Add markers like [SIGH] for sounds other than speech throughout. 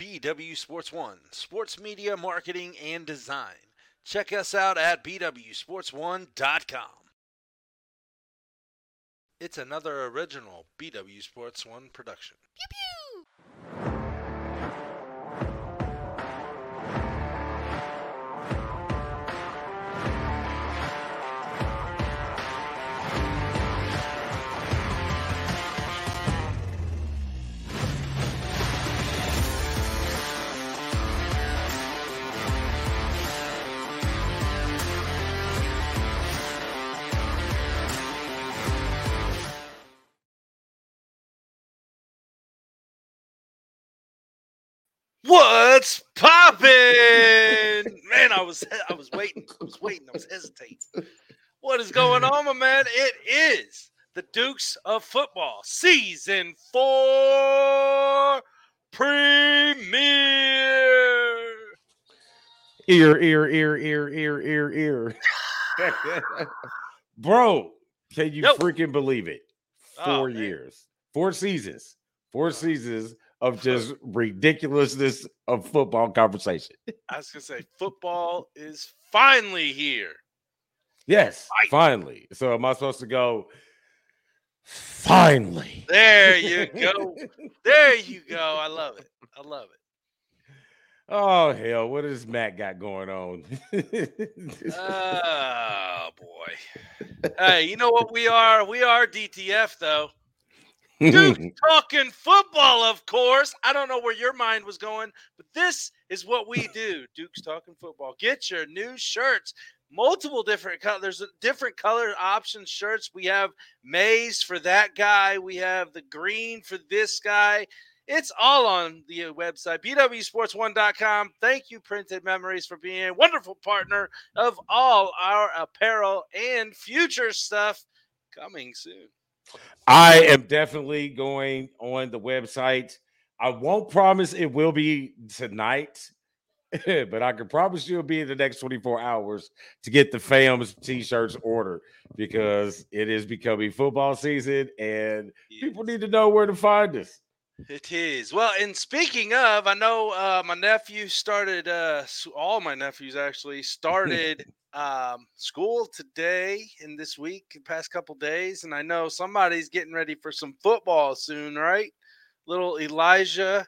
BW Sports One, sports media marketing and design. Check us out at bwsports1.com. It's another original BW Sports One production. What's poppin'? Man, I was I was waiting. I was waiting. I was hesitating. What is going on, my man? It is the Dukes of Football season four premiere. Ear, ear, ear, ear, ear, ear, ear. [LAUGHS] Bro, can you Yo. freaking believe it? Oh, Four man. years, four seasons, four seasons of just ridiculousness of football conversation. I was gonna say football is finally here. Yes, Right. finally. So am I supposed to go? Finally. There you go. [LAUGHS] There you go. I love it. I love it. Oh hell, what has Matt got going on? [LAUGHS] Oh boy. Hey, you know what we are? We are DTF though. Duke [LAUGHS] talking football, of course. I don't know where your mind was going, but this is what we do. Duke's talking football. Get your new shirts. Multiple different colors. There's different color options shirts. We have maize for that guy. We have the green for this guy. It's all on the uh, website, bwsports1.com. Thank you, Printed Memories, for being a wonderful partner of all our apparel and future stuff coming soon. I am definitely going on the website. I won't promise it will be tonight, [LAUGHS] but I can promise you it'll be in the next 24 hours to get the fams t-shirts ordered because it is becoming football season and people need to know where to find us. It is. Well, and speaking of, I know uh, my nephew started, uh, all my nephews actually started [LAUGHS] um, school today and this week, the past couple days. And I know somebody's getting ready for some football soon, right? Little Elijah.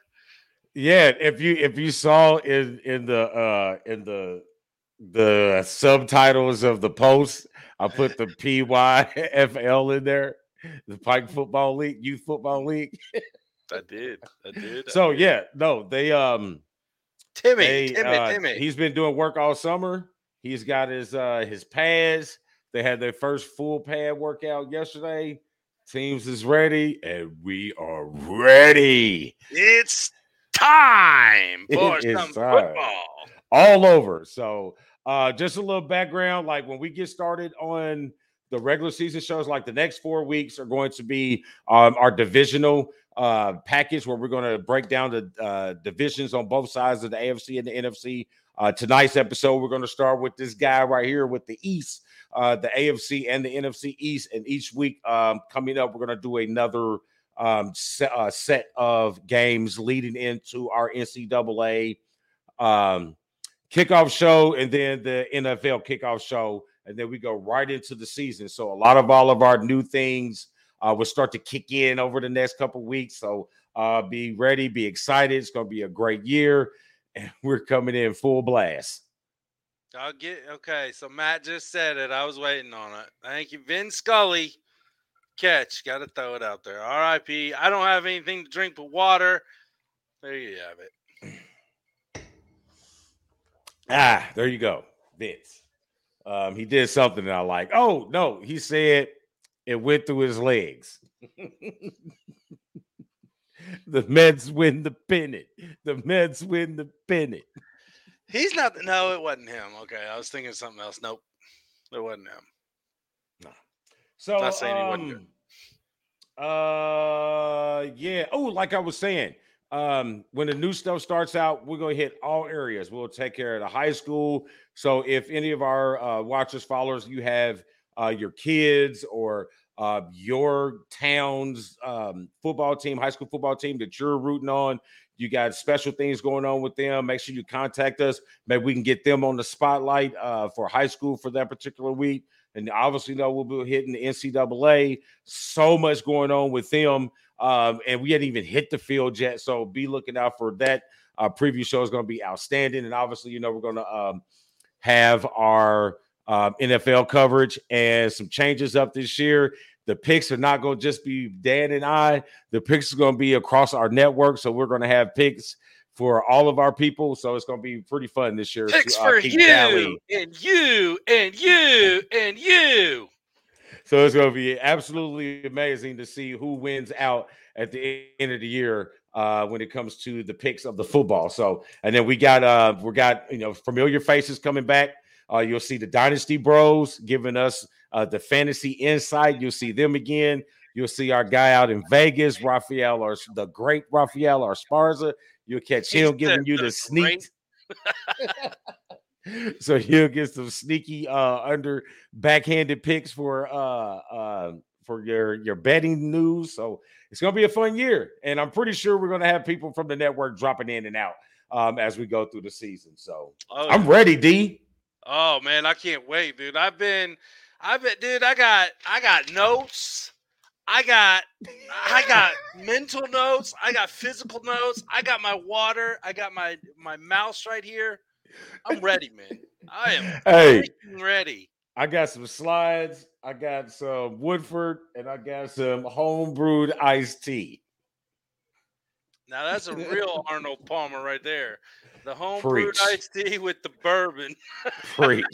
Yeah, if you if you saw in in the uh in the the subtitles of the post, I put the [LAUGHS] PYFL in there, the Pike Football League, Youth Football League. [LAUGHS] I did. I did. I So did. yeah, no, they um Timmy, they, Timmy, uh, Timmy. he's been doing work all summer. He's got his uh his pads. They had their first full pad workout yesterday. Teams is ready, and we are ready. It's time for It some time. football. all over. So, uh, just a little background like when we get started on the regular season shows, like the next four weeks are going to be um, our divisional uh, package where we're going to break down the uh, divisions on both sides of the AFC and the NFC. Uh, tonight's episode, we're going to start with this guy right here with the East, uh, the AFC and the NFC East. And each week um, coming up, we're going to do another um, set, uh, set of games leading into our NCAA um, kickoff show and then the NFL kickoff show. And then we go right into the season. So a lot of all of our new things uh, will start to kick in over the next couple weeks. So uh, be ready, be excited. It's going to be a great year. And [LAUGHS] we're coming in full blast. I'll get okay. So Matt just said it. I was waiting on it. Thank you, Vin Scully. Catch. Got to throw it out there. R.I.P. I don't have anything to drink but water. There you have it. Ah, there you go. Vince. Um, he did something that I like. Oh, no, he said it went through his legs. [LAUGHS] the Mets win the pennant. The Mets win the pennant. He's not. No, it wasn't him. Okay, I was thinking something else. Nope, it wasn't him. No. So, Not saying he wasn't good. um, uh, yeah. Oh, like I was saying, um, when the new stuff starts out, we're gonna hit all areas. We'll take care of the high school. So, if any of our uh, watchers, followers, you have uh, your kids or uh, your town's um, football team, high school football team that you're rooting on. You got special things going on with them. Make sure you contact us. Maybe we can get them on the spotlight uh, for high school for that particular week. And obviously, know, we'll be hitting the NCAA. So much going on with them. Um, and we hadn't even hit the field yet. So be looking out for that. Our preview show is going to be outstanding. And obviously, you know, we're going to um, have our um, NFL coverage and some changes up this year. The picks are not going to just be Dan and I. The picks are going to be across our network. So we're going to have picks for all of our people. So it's going to be pretty fun this year. Picks to, uh, for you tally. and you and you and you. So it's going to be absolutely amazing to see who wins out at the end of the year uh, when it comes to the picks of the football. So, and then we got uh, we got you know familiar faces coming back. Uh, you'll see the Dynasty Bros giving us uh, the fantasy insight. You'll see them again. You'll see our guy out in Vegas, Raphael or the great Raphael Esparza. You'll catch him giving you the sneak. [LAUGHS] [LAUGHS] [LAUGHS] so he'll get some sneaky uh under backhanded picks for uh uh for your your betting news. So it's gonna be a fun year, and I'm pretty sure we're gonna have people from the network dropping in and out um as we go through the season. So oh, I'm ready, D. Oh man, I can't wait, dude. I've been, I've been, dude. I got, I got notes. I got, I got mental notes. I got physical notes. I got my water. I got my my mouse right here. I'm ready, man. I am [LAUGHS] hey, ready. I got some slides. I got some Woodford, and I got some home brewed iced tea. Now that's a real Arnold Palmer right there. The home brewed iced tea with the bourbon. Preach.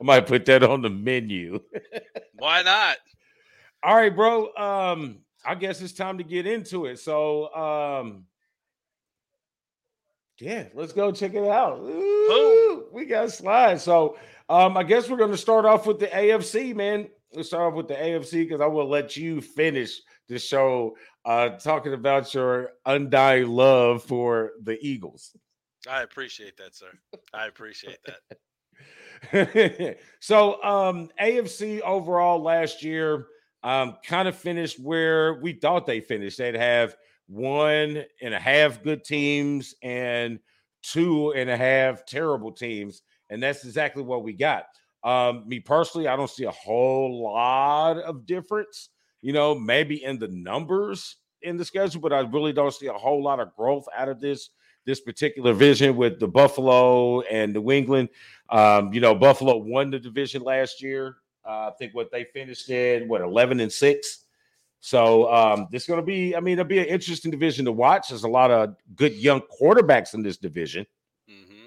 I might put that on the menu. Why not? All right, bro. Um, I guess it's time to get into it. So, um, yeah, let's go check it out. Ooh, we got slides. So, um, I guess we're going to start off with the AFC, man. Let's start off with the AFC because I will let you finish the show uh, talking about your undying love for the Eagles. I appreciate that, sir. I appreciate that. [LAUGHS] so, um, AFC overall last year um, kind of finished where we thought they finished. They'd have one and a half good teams and two and a half terrible teams. And that's exactly what we got. Um, me personally, I don't see a whole lot of difference you know, maybe in the numbers in the schedule, but I really don't see a whole lot of growth out of this this particular vision with the Buffalo and New England. Um, you know, Buffalo won the division last year. Uh, I think what they finished in what 11 and 6. So um, this is going to be, I mean, it'll be an interesting division to watch. There's a lot of good young quarterbacks in this division. Mm-hmm.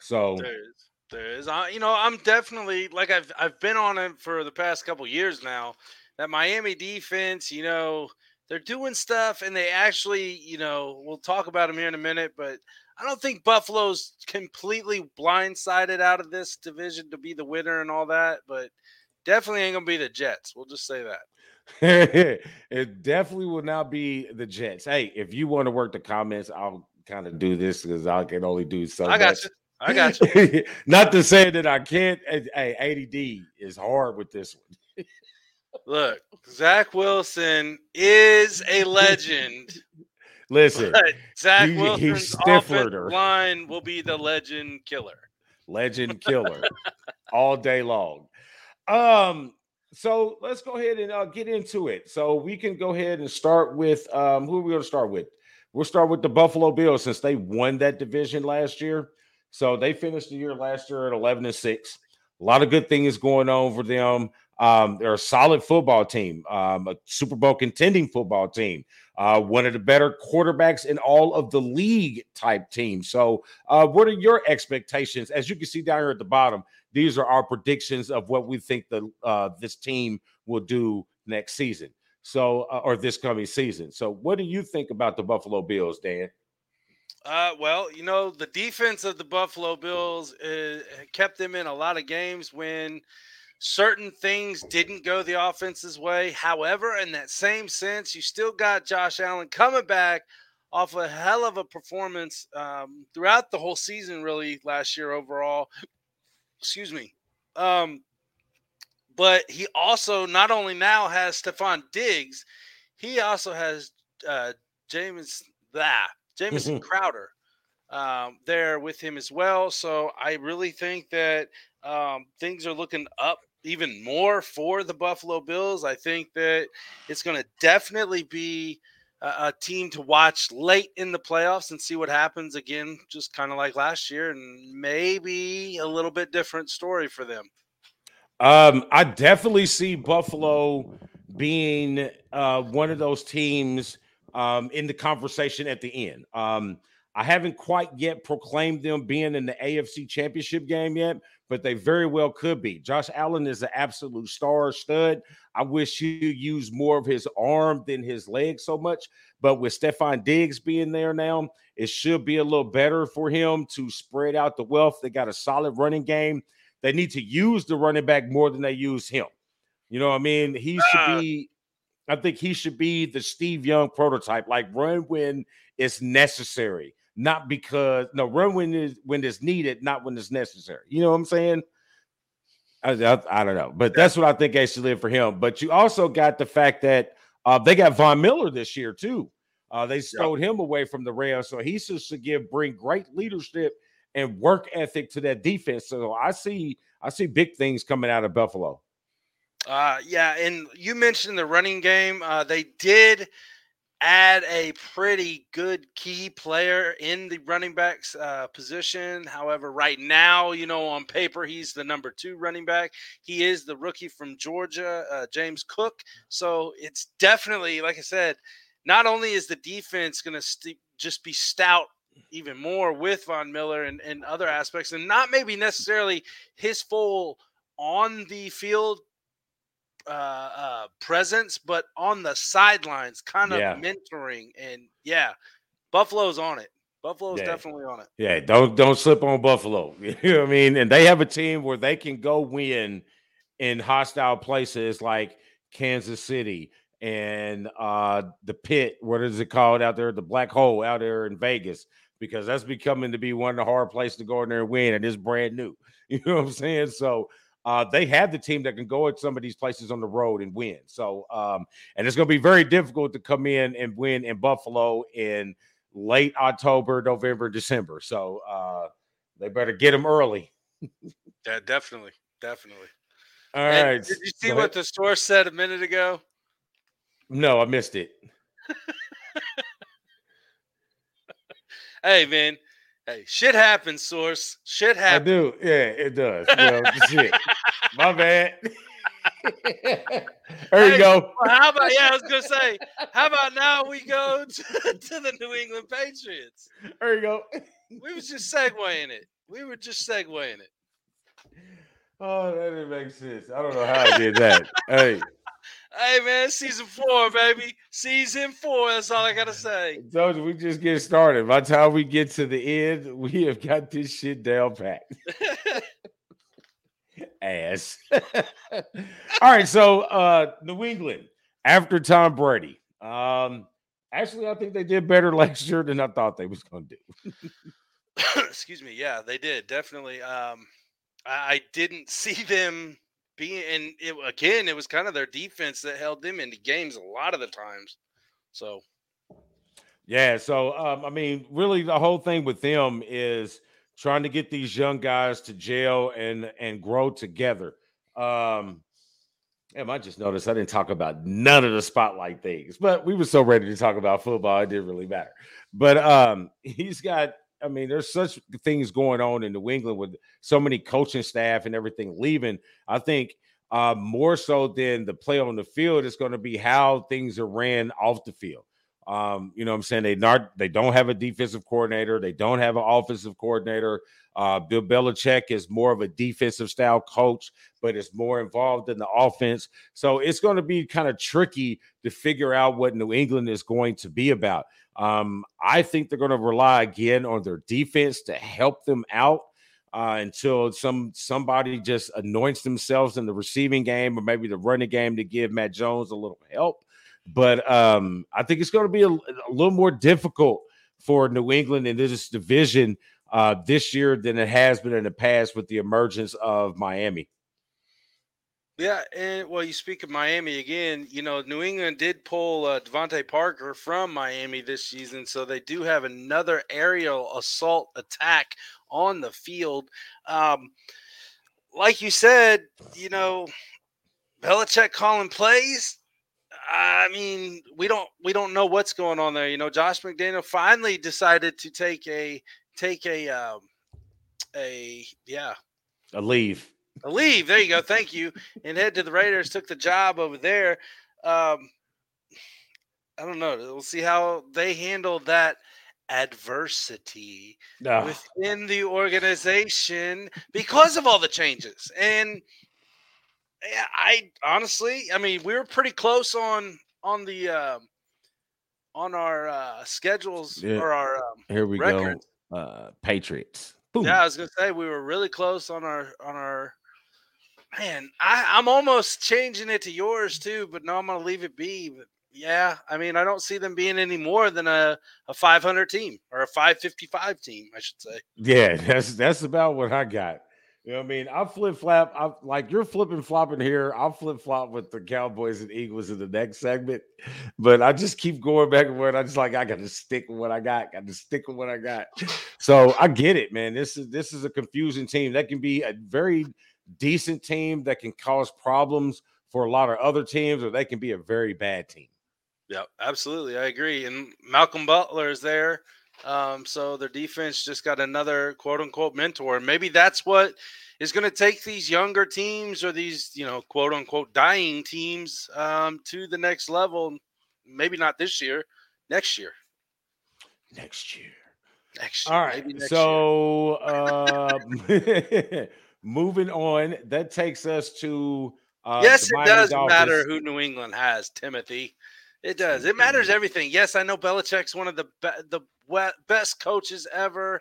So there is, there is. I, you know, I'm definitely like I've I've been on it for the past couple years now, that Miami defense, you know, they're doing stuff and they actually, you know, we'll talk about them here in a minute, but I don't think Buffalo's completely blindsided out of this division to be the winner and all that, but definitely ain't gonna be the Jets. We'll just say that. [LAUGHS] it definitely will not be the Jets. Hey, if you want to work the comments, I'll kind of do this because I can only do so. I got much. you. I got you. [LAUGHS] not to say that I can't. Hey, ADD is hard with this one. Look, Zach Wilson is a legend. [LAUGHS] Listen, Zach he, Wilson's offensive line will be the legend killer. Legend killer, all day long. Um, so let's go ahead and uh, get into it. So we can go ahead and start with um, who are we going to start with? We'll start with the Buffalo Bills since they won that division last year. So they finished the year last year at 11 and 6. A lot of good things going on for them. Um, they're a solid football team, um, a Super Bowl contending football team, uh, one of the better quarterbacks in all of the league type teams. So, uh, what are your expectations? As you can see down here at the bottom, these are our predictions of what we think the uh, this team will do next season. So, uh, or this coming season. So, what do you think about the Buffalo Bills, Dan? Uh, well, you know, the defense of the Buffalo Bills uh, kept them in a lot of games when certain things didn't go the offense's way. However, in that same sense, you still got Josh Allen coming back off a hell of a performance um, throughout the whole season, really, last year overall. Excuse me. Um, but he also not only now has Stefon Diggs, he also has uh, James that Jamison Crowder um, there with him as well. So I really think that um, things are looking up even more for the Buffalo Bills. I think that it's going to definitely be a, team to watch late in the playoffs and see what happens again, just kind of like last year, and maybe a little bit different story for them. Um, I definitely see Buffalo being uh, one of those teams um, in the conversation at the end. Um, I haven't quite yet proclaimed them being in the AFC championship game yet, but they very well could be. Josh Allen is an absolute star stud. I wish he used more of his arm than his leg so much. But with Stefon Diggs being there now, it should be a little better for him to spread out the wealth. They got a solid running game. They need to use the running back more than they use him. You know what I mean? He should be, I think he should be the Steve Young prototype, like run when it's necessary not because no run when is when it's needed, not when it's necessary. You know what I'm saying? I, I, I don't know, but that's what I think actually live for him. But you also got the fact that uh, they got Von Miller this year too. Uh, they stole yep. him away from the Rams, so he's he to give bring great leadership and work ethic to that defense. So I see I see big things coming out of Buffalo. Uh, yeah, and you mentioned the running game. Uh, they did add a pretty good key player in the running backs uh, position. However, right now, you know, on paper, he's the number two running back. He is the rookie from Georgia, uh, James Cook. So it's definitely, like I said, not only is the defense going to st- just be stout even more with Von Miller and, and other aspects, and not maybe necessarily his full on the field uh, uh, presence, but on the sidelines, kind of yeah. mentoring. And yeah, Buffalo's on it. Buffalo's yeah. definitely on it. Yeah, don't don't slip on Buffalo. [LAUGHS] You know what I mean? And they have a team where they can go win in hostile places like Kansas City and uh the pit, what is it called out there? The black hole out there in Vegas, because that's becoming to be one of the hard places to go in there and win, and it's brand new. [LAUGHS] You know what I'm saying? So uh, they have the team that can go at some of these places on the road and win. So, um, and it's going to be very difficult to come in and win in Buffalo in late October, November, December. So, uh, they better get them early. yeah, definitely, definitely. All and right. Did you see what the source said a minute ago? No, I missed it. [LAUGHS] hey, man, Hey, shit happens, source. Shit happens. I do. Yeah, it does. [LAUGHS] Well, shit. My bad. [LAUGHS] there you go. Well, how about yeah? I was gonna say, how [LAUGHS] about now we go to, to the New England Patriots? There you go. We was just segueing it. We were just segueing it. Oh, that didn't make sense. I don't know how I did that. hey. Hey man, season four, baby. Season four. That's all I gotta say. I told you we just get started. By the time we get to the end, we have got this shit down pat. [LAUGHS] Ass. [LAUGHS] all right, so uh New England after Tom Brady. Um actually I think they did better [LAUGHS] last year than I thought they was gonna do. [COUGHS] Excuse me. Yeah, they did definitely. Um I, I didn't see them being and it, again, it was kind of their defense that held them into games a lot of the times. So, yeah. So, um, I mean, really, the whole thing with them is trying to get these young guys to jail and and grow together. Um, Damn, I just noticed I didn't talk about none of the spotlight things, but we were so ready to talk about football, it didn't really matter. But um, [LAUGHS] he's got I mean, there's such things going on in New England with so many coaching staff and everything leaving. I think uh, more so than the play on the field, it's going to be how things are ran off the field. Um, you know I'm saying? They not they don't have a defensive coordinator, they don't have an offensive coordinator. Uh, Bill Belichick is more of a defensive style coach, but it's more involved in the offense. So it's going to be kind of tricky to figure out what New England is going to be about. Um, I think they're going to rely again on their defense to help them out uh, until some somebody just anoints themselves in the receiving game or maybe the running game to give Mac Jones a little help. But um, I think it's going to be a, a, little more difficult for New England in this division uh, this year than it has been in the past with the emergence of Miami. Yeah, and well, you speak of Miami again. You know, New England did pull uh, DeVante Parker from Miami this season, so they do have another aerial assault attack on the field. Um, like you said, you know, Belichick calling plays. I mean, we don't we don't know what's going on there. You know, Josh McDaniel finally decided to take a take a um, a yeah a leave leave. There you go. Thank you. And head to the Raiders. Took the job over there. Um, I don't know. We'll see how they handle that adversity oh. within the organization because of all the changes. And yeah, I honestly, I mean, we were pretty close on on the uh, on our uh, schedules yeah. or our um, here we record. go, uh, Patriots. Boom. Yeah, I was gonna say we were really close on our on our man. I, I'm almost changing it to yours too, but no, I'm gonna leave it be. But yeah, I mean, I don't see them being any more than a, a 500 team or a 555 team, I should say. Yeah, [LAUGHS] that's that's about what I got. You know what I mean? I flip flop. I like you're flipping flopping here. I'll flip flop with the Cowboys and Eagles in the next segment, but I just keep going back and forth. I just like I got to stick with what I got. Got to stick with what I got. So I get it, man. This is this is a confusing team that can be a very decent team that can cause problems for a lot of other teams, or they can be a very bad team. Yeah, absolutely. I agree. And Malcolm Butler is there. Um, so their defense just got another quote unquote mentor. Maybe that's what is going to take these younger teams or these, you know, quote unquote dying teams um, to the next level. Maybe not this year, next year. Next year. Next year. All right. So uh, [LAUGHS] [LAUGHS] moving on, that takes us to. Uh, yes, it does Dolphins. matter who New England has, Timothy. It does. It matters everything. Yes, I know Belichick's one of the be- the best coaches ever,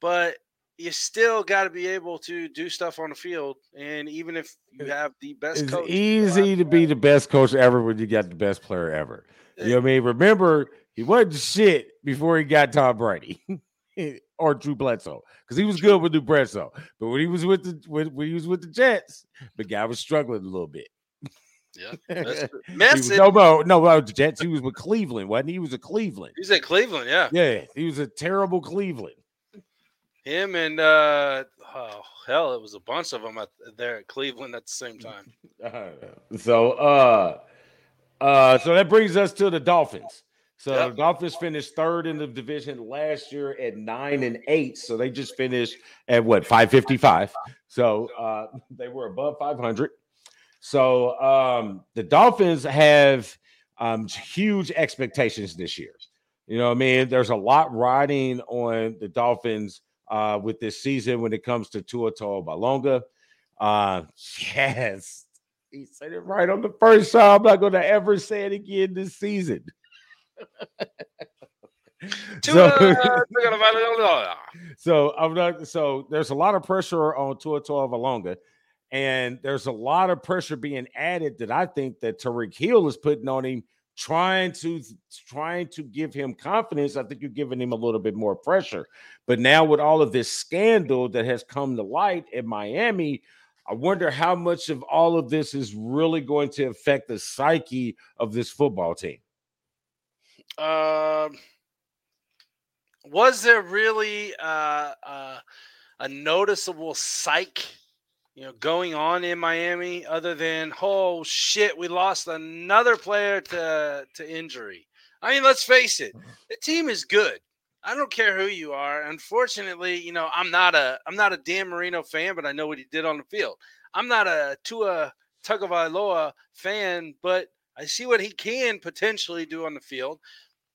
but you still got to be able to do stuff on the field. And even if you have the best it's coach, easy to be the best coach ever when you got the best player ever. You know what I mean? Remember, he wasn't shit before he got Tom Brady [LAUGHS] [LAUGHS] or Drew Bledsoe because he was good with Drew Bledsoe. But when he was with the when, when he was with the Jets, the guy was struggling a little bit. Yeah, message. [LAUGHS] no, no, no, Jets. He was with Cleveland, wasn't he? He was a Cleveland. He's at Cleveland, yeah. Yeah, he was a terrible Cleveland. Him and uh, oh hell, it was a bunch of them at, there at Cleveland at the same [LAUGHS] time. so, uh, uh, so that brings us to the Dolphins. So yep. the Dolphins finished third in the division last year at nine and eight. So they just finished at what five fifty five. So uh, [LAUGHS] they were above five hundred. So um, the Dolphins have um, huge expectations this year. You know, I mean, there's a lot riding on the Dolphins uh, with this season when it comes to Tua Tagovailoa. Uh, [LAUGHS] yes, he said it right on the first time. I'm not going to ever say it again this season. So, [LAUGHS] so I'm not. So there's a lot of pressure on Tua Tagovailoa. And there's a lot of pressure being added that I think that Tyreek Hill is putting on him, trying to trying to give him confidence. I think you're giving him a little bit more pressure. But now with all of this scandal that has come to light in Miami, I wonder how much of all of this is really going to affect the psyche of this football team. Um, was there really uh, uh, a noticeable psych you know, going on in Miami other than oh shit, we lost another player to to injury. I mean, let's face it, the team is good. I don't care who you are. Unfortunately, you know, I'm not a I'm not a Dan Marino fan, but I know what he did on the field. I'm not a Tua Tagovailoa fan, but I see what he can potentially do on the field.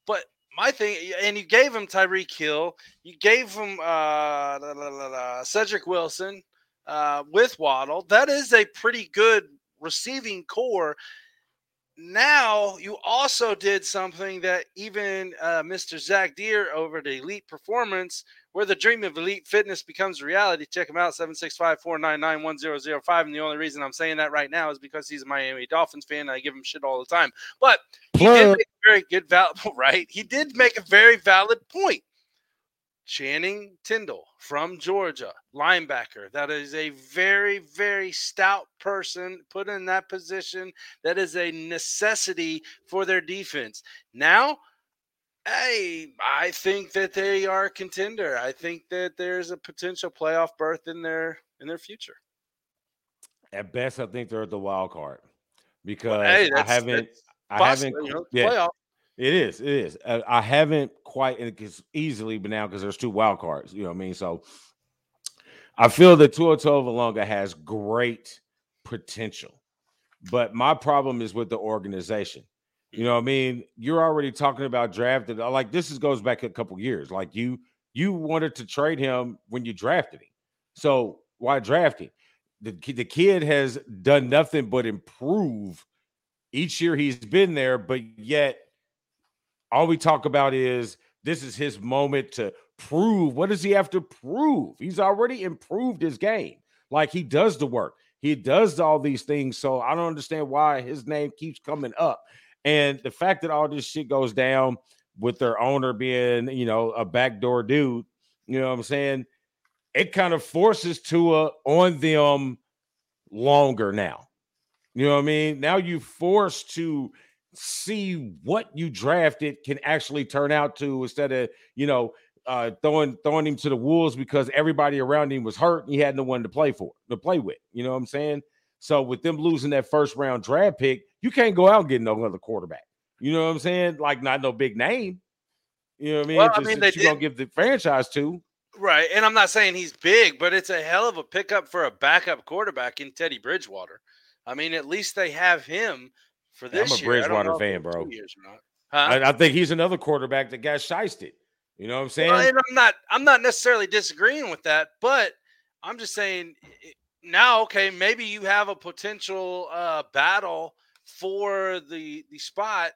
But my thing, and you gave him Tyreek Hill, you gave him uh, la, la, la, Cedric Wilson, uh, with Waddle. That is a pretty good receiving corps. Now you also did something that even uh, Mr. Zach Deer over the Elite Performance, where the dream of elite fitness becomes reality. Check him out, 765-499-1005. And the only reason I'm saying that right now is because he's a Miami Dolphins fan. And I give him shit all the time. But he did make a very good valid [LAUGHS] right. He did make a very valid point. Channing Tindall from Georgia, linebacker. That is a very, very stout person put in that position. That is a necessity for their defense. Now, hey, I think that they are a contender. I think that there's a potential playoff berth in their in their future. At best, I think they're at the wild card because well, hey, I haven't, I haven't, you know, yeah, playoff. It is. It is. Uh, I haven't quite it's easily, but now because there's two wild cards. You know what I mean? So I feel that Tua Tagovailoa has great potential, but my problem is with the organization. You know what I mean? You're already talking about drafted. Uh, like this is goes back a couple years. Like you you wanted to trade him when you drafted him. So why draft him? The, the kid has done nothing but improve each year he's been there, but yet all we talk about is this is his moment to prove. What does he have to prove? He's already improved his game. Like he does the work, he does all these things. So I don't understand why his name keeps coming up. And the fact that all this shit goes down with their owner being, you know, a backdoor dude, you know what I'm saying? It kind of forces Tua on them longer now. You know what I mean? Now you forced to see what you drafted can actually turn out to instead of you know uh, throwing throwing him to the wolves because everybody around him was hurt and he had no one to play for to play with. You know what I'm saying? So with them losing that first round draft pick, you can't go out and get no other quarterback. You know what I'm saying? Like not no big name. You know what I mean? Well, Just, I mean, they you gonna give the franchise to. Right. And I'm not saying he's big, but it's a hell of a pickup for a backup quarterback in Teddy Bridgewater. I mean, at least they have him for this I'm a Bridgewater fan, bro. Huh? I, I, think he's another quarterback that got shysted. You know what I'm saying? Well, and I'm not I'm not necessarily disagreeing with that, but I'm just saying now, okay, maybe you have a potential uh, battle for the the spot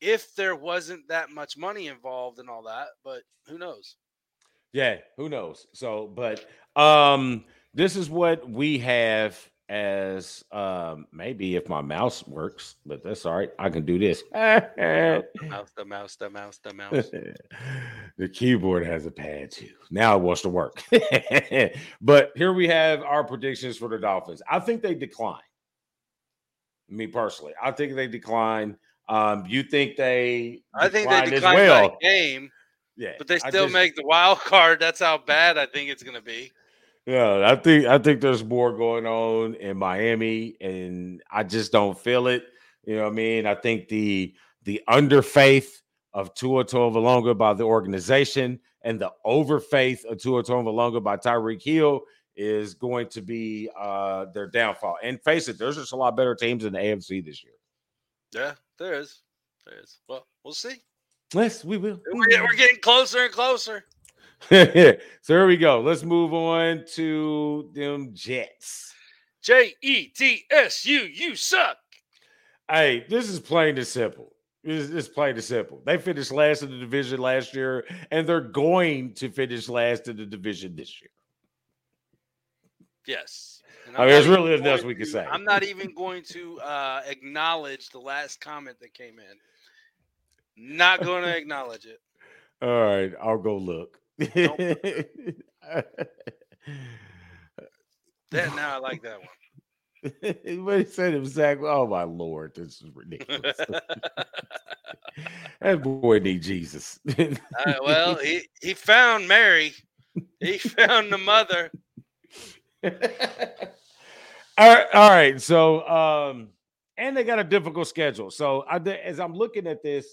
if there wasn't that much money involved and all that, but who knows? Yeah, who knows? So, but um this is what we have as um, maybe if my mouse works, but that's all right. I can do this. [LAUGHS] the mouse, the mouse, the mouse, the mouse. [LAUGHS] the keyboard has a pad too. Now it wants to work. [LAUGHS] but here we have our predictions for the Dolphins. I think they decline. Me personally, I think they decline. Um, you think they? I think they decline well. by game. Yeah, but they still just, make the wild [LAUGHS] card. That's how bad I think it's going to be. Yeah, I think I think there's more going on in Miami, and I just don't feel it. You know what I mean? I think the the under faith of Tua Tagovailoa by the organization and the over faith of Tua Tagovailoa by Tyreek Hill is going to be uh their downfall. And face it, there's just a lot better teams in the AFC this year. Yeah, there is. There is. Well, we'll see. Yes, we will. We're, we're getting closer and closer. [LAUGHS] so here we go. Let's move on to them Jets. J E T S U. You suck. Hey, this is plain and simple. This is plain and simple. They finished last in the division last year, and they're going to finish last in the division this year. Yes. I mean, there's really nothing else we can say. I'm not even going to uh, acknowledge the last comment that came in. Not going [LAUGHS] to acknowledge it. All right, I'll go look. Nope. [LAUGHS] that now I like that one. [LAUGHS] what he said exactly. Oh my lord, this is ridiculous. that boy need Jesus. uh, well, he he found Mary. He found the mother. [LAUGHS] all right, all right. So, um, and they got a difficult schedule. So, I, as I'm looking at this,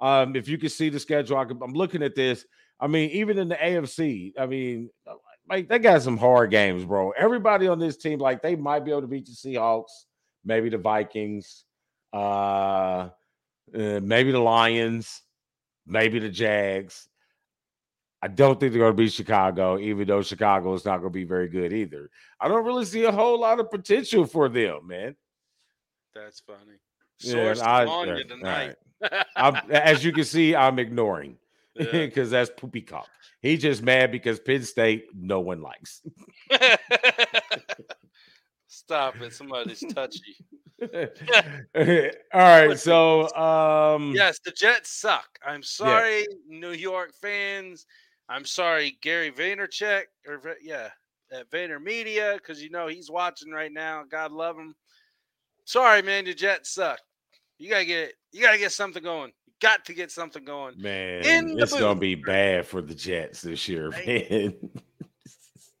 um, if you can see the schedule, I am looking at this. I mean, even in the AFC, I mean, like they got some hard games, bro. Everybody on this team, like they might be able to beat the Seahawks, maybe the Vikings, uh, uh maybe the Lions, maybe the Jags. I don't think they're going to beat Chicago, even though Chicago is not going to be very good either. I don't really see a whole lot of potential for them, man. That's funny. Source yeah, I, on you tonight. Right. as you can see, I'm ignoring because [LAUGHS] yeah. [LAUGHS] that's Poopy Cop. He's just mad because Penn State no one likes. [LAUGHS] Stop it. Somebody's touchy. All right. So um yes, the Jets suck. I'm sorry, yeah. New York fans. I'm sorry, Gary Vaynerchuk, or yeah, uh, at Vayner Media, because you know he's watching right now. God love him. Sorry, man, the Jets suck. You gotta get you gotta get something going. You got to get something going. Man, In it's gonna be bad for the Jets this year, man.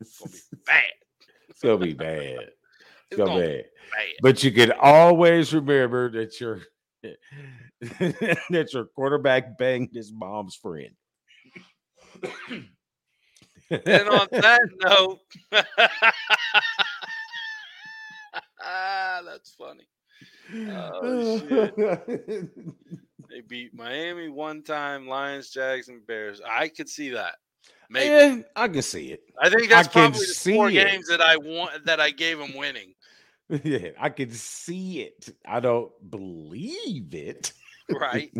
it's gonna be bad. It's gonna be bad. [LAUGHS] It's gonna, be bad. bad. But you can always remember that your [LAUGHS] that your quarterback banged his mom's friend. And on that note, [LAUGHS] that's funny. Oh, [LAUGHS] they beat Miami one time, Lions, Jags, and Bears. I could see that. Maybe yeah, I can see it. I think that's I probably the four it. games that I want that I gave them winning. [LAUGHS] Yeah, I can see it. I don't believe it. Right.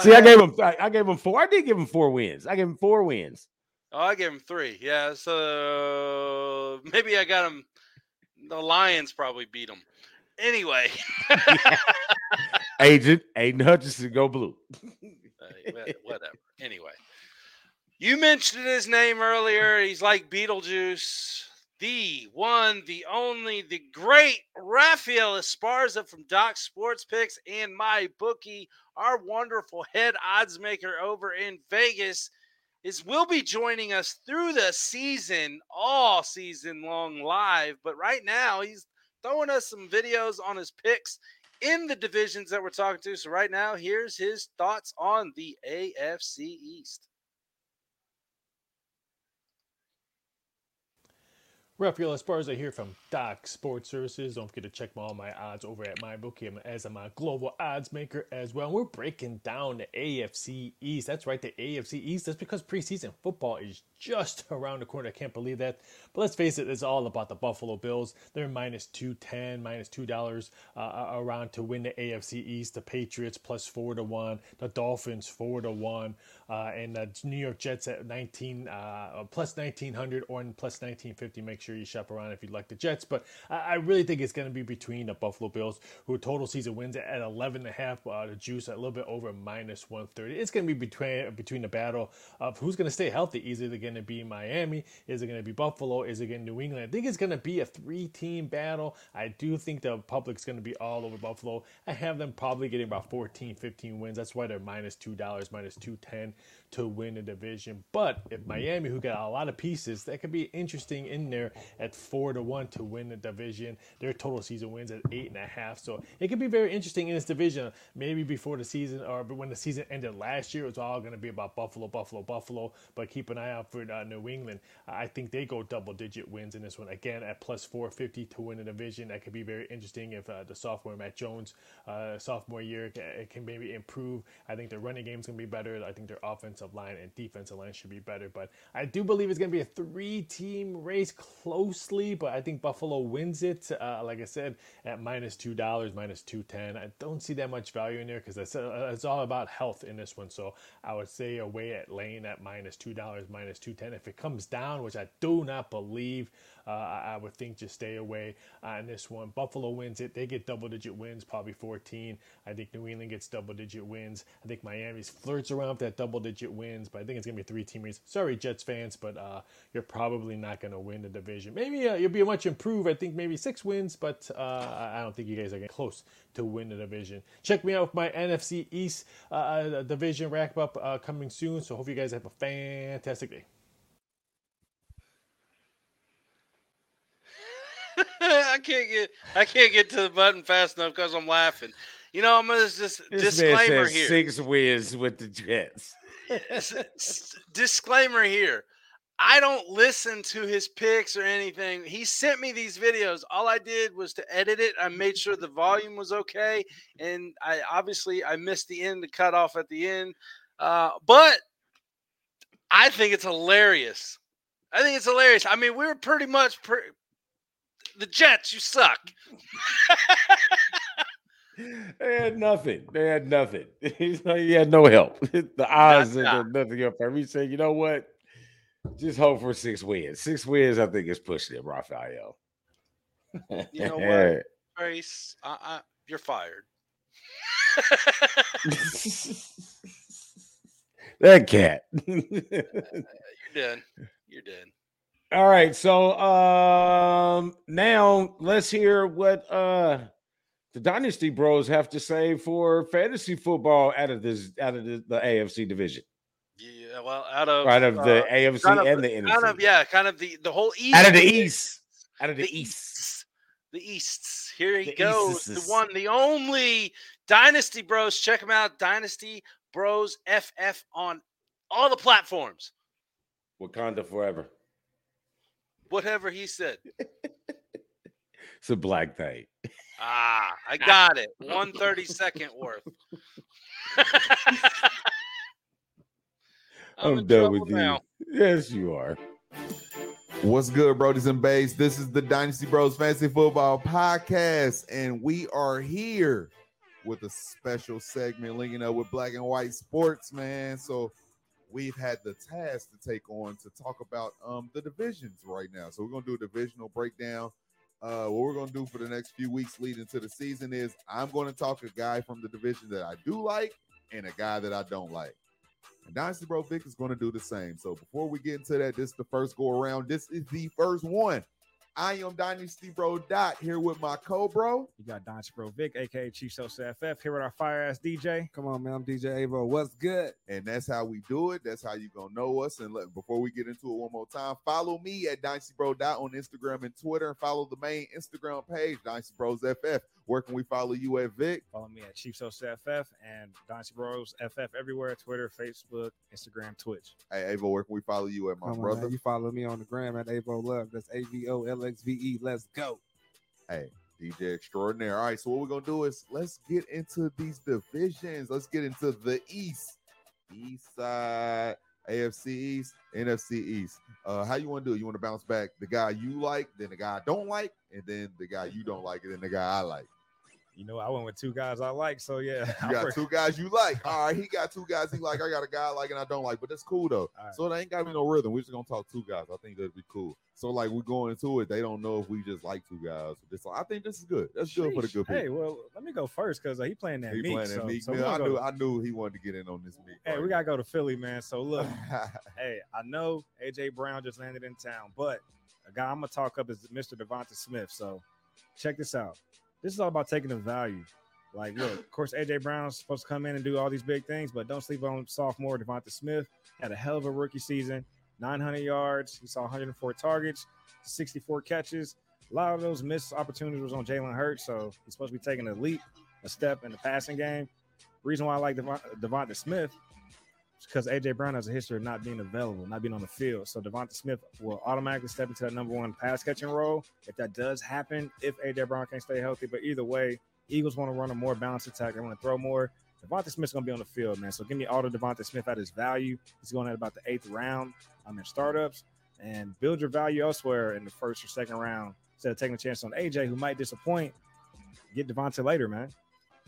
See, I gave him. I, I gave him four. I did give him four wins. I gave him four wins. Oh, I gave him three. Yeah, so maybe I got him. The Lions probably beat him. Anyway, [LAUGHS] Agent Aidan Hutchinson, go blue. whatever. Anyway, you mentioned his name earlier. He's like Beetlejuice. The one, the only, the great Rafael Esparza from Doc Sports Picks and my bookie, our wonderful head odds maker over in Vegas is will be joining us through the season, all season long live. But right now, he's throwing us some videos on his picks in the divisions that we're talking to. So right now, here's his thoughts on the AFC East. Rafael Esparza here from Doc Sports Services. Don't forget to check all my odds over at MyBookie as I'm a global odds maker as well. We're breaking down the AFC East. That's right, the AFC East. That's because preseason football is just around the corner. I can't believe that. But let's face it, it's all about the Buffalo Bills. They're minus 210, minus $2 uh, around to win the AFC East. The Patriots plus 4 to 1. The Dolphins 4 to 1 uh, and the New York Jets at 19 uh, plus 1900 or plus 1950. Make sure you shop around if you'd like the Jets, but I, really think it's going to be between the Buffalo Bills, who total season wins at 11 and a half, uh, the juice a little bit over minus 130. It's going to be between between the battle of who's going to stay healthy. Is it going to be Miami? Is it going to be Buffalo? Is it going to New England? I think it's going to be a three-team battle. I do think the public's going to be all over Buffalo. I have them probably getting about 14, 15 wins. That's why they're minus minus two dollars, minus 210 to win a division. But if Miami, who got a lot of pieces, that could be interesting in there at four to one to win the division. Their total season wins at eight and a half, so it could be very interesting in this division. Maybe before the season or when the season ended last year, it was all going to be about Buffalo, Buffalo, Buffalo. But keep an eye out for uh, New England. I think they go double digit wins in this one again at plus 450 to win a division. That could be very interesting if uh, the sophomore Mac Jones uh, sophomore year it can maybe improve. I think their running game is going to be better. I think their offense offensive line and defensive line should be better. But I do believe it's going to be a three team race closely, but I think Buffalo wins it. Uh, like I said, at minus $2, minus 210 I don't see that much value in there because it's, uh, it's all about health in this one. So I would say away at Lane at minus $2, minus 210 If it comes down, which I do not believe, uh, I would think just stay away on this one. Buffalo wins it. They get double digit wins, probably 14. I think New England gets double digit wins. I think Miami's flirts around with that double digit wins, but I think it's going to be three team race. Sorry, Jets fans, but uh, you're probably not going to win the division. Maybe uh, you'll be much improved. I think maybe six wins, but uh, I don't think you guys are getting close to win the division. Check me out with my NFC East uh, uh, division wrap up coming soon. So hope you guys have a fantastic day. [LAUGHS] I can't get I can't get to the button fast enough because I'm laughing. You know, I'm gonna just this disclaimer here. Six wins with the Jets. disclaimer here. I don't listen to his picks or anything. He sent me these videos. All I did was to edit it. I made sure the volume was okay, and I obviously I missed the end, the cutoff at the end. Uh, but I think it's hilarious. I think it's hilarious. I mean, we were pretty much pre- the Jets, you suck. they had nothing. They had nothing. [LAUGHS] he had no help. [LAUGHS] The odds and nothing up there. He said, you know what? Just hope for six wins. Six wins, I think, is pushing it, Raphael. you know [LAUGHS] what, Grace? Uh, uh, you're fired. that cat. You're done. You're done. All right, so um now let's hear what uh the Dynasty Bros have to say for fantasy football out of this out of the, the AFC division, Yeah, well, out of out of the uh, AFC kind of, and the NFC, kind of yeah, kind of the the whole east out of the. East, out of the, the East. Easts. The Easts. Here he The goes. The one, the only Dynasty Bros. Check him out. Dynasty Bros FF on all the platforms. Wakanda forever. Whatever he said. [LAUGHS] It's a black thing. Ah, I [LAUGHS] got it. One thirty second worth. [LAUGHS] I'm, in done trouble with you. now. Yes, you are. What's good, Brodies and Bays? This is the Dynasty Bros Fantasy Football Podcast, and we are here with a special segment linking up with Black and White Sports, man. So we've had the task to take on to talk about um the divisions right now. So we're gonna do a divisional breakdown. Uh, what we're gonna do for the next few weeks leading to the season is I'm gonna talk a guy from the division that I do like and a guy that I don't like. And Dynasty Bro Vic is going to do the same. So before we get into that, this is the first go around. This is the first one. I am Dynasty Bro Dot here with my co-bro. You got Don Bro Vic, aka Chief Sosa FF, here with our fire ass DJ. Come on, man. I'm DJ Avo. What's good? And that's how we do it. That's how you gonna know us. And let, before we get into it one more time, follow me at Dynasty Bro Dot on Instagram and Twitter, and follow the main Instagram page, Dynasty Bros FF. Where can we follow you at Vic? Follow me at Chief Sosa FF and Don Bros FF everywhere Twitter, Facebook, Instagram, Twitch. Hey Avo, where can we follow you at my Come brother? man. You follow me on the gram at Avo Love. That's A V O L X V E. Let's go. Hey, DJ extraordinaire. All right, so what we're gonna do is let's get into these divisions. Let's get into the East, East side, AFC East, NFC East. Uh, how you want to do it? You want to bounce back the guy you like, then the guy I don't like, and then the guy you don't like, and then the guy I like. You know, I went with two guys I like, so yeah. [LAUGHS] You got two guys you like. All right, he got two guys he like. I got a guy I like and I don't like, but that's cool though. Right. So it ain't got to be no rhythm. We're just gonna talk two guys. I think that'd be cool. So like we're going into it, they don't know if we just like two guys. This I think this is good. That's good for the good people. Hey, well, let me go first because uh, he playing that he meek. playing that so, meek so we mill. I knew I knew he wanted to get in on this meek. Hey, we part. gotta go to Philly, man. So look, [LAUGHS] hey, I know AJ Brown just landed in town, but a guy I'm gonna talk up is Mr. Devonta Smith. So check this out. This is all about taking the value. Like, look, of course, AJ Brown's supposed to come in and do all these big things, but don't sleep on sophomore Devonta Smith. Had a hell of a rookie season, 900 yards. He saw 104 targets, 64 catches. A lot of those missed opportunities was on Jalen Hurts, so he's supposed to be taking a leap, a step in the passing game. Reason why I like Devonta Smith because AJ Brown has a history of not being available, not being on the field. So Devonta Smith will automatically step into that number one pass catching role if that does happen. If AJ Brown can't stay healthy, but either way, Eagles want to run a more balanced attack. They want to throw more. Devonta Smith's going to be on the field, man. So give me all the Devonta Smith at his value. He's going at about the eighth round. I'm in startups and build your value elsewhere in the first or second round instead of taking a chance on AJ, who might disappoint. Get Devonta later, man.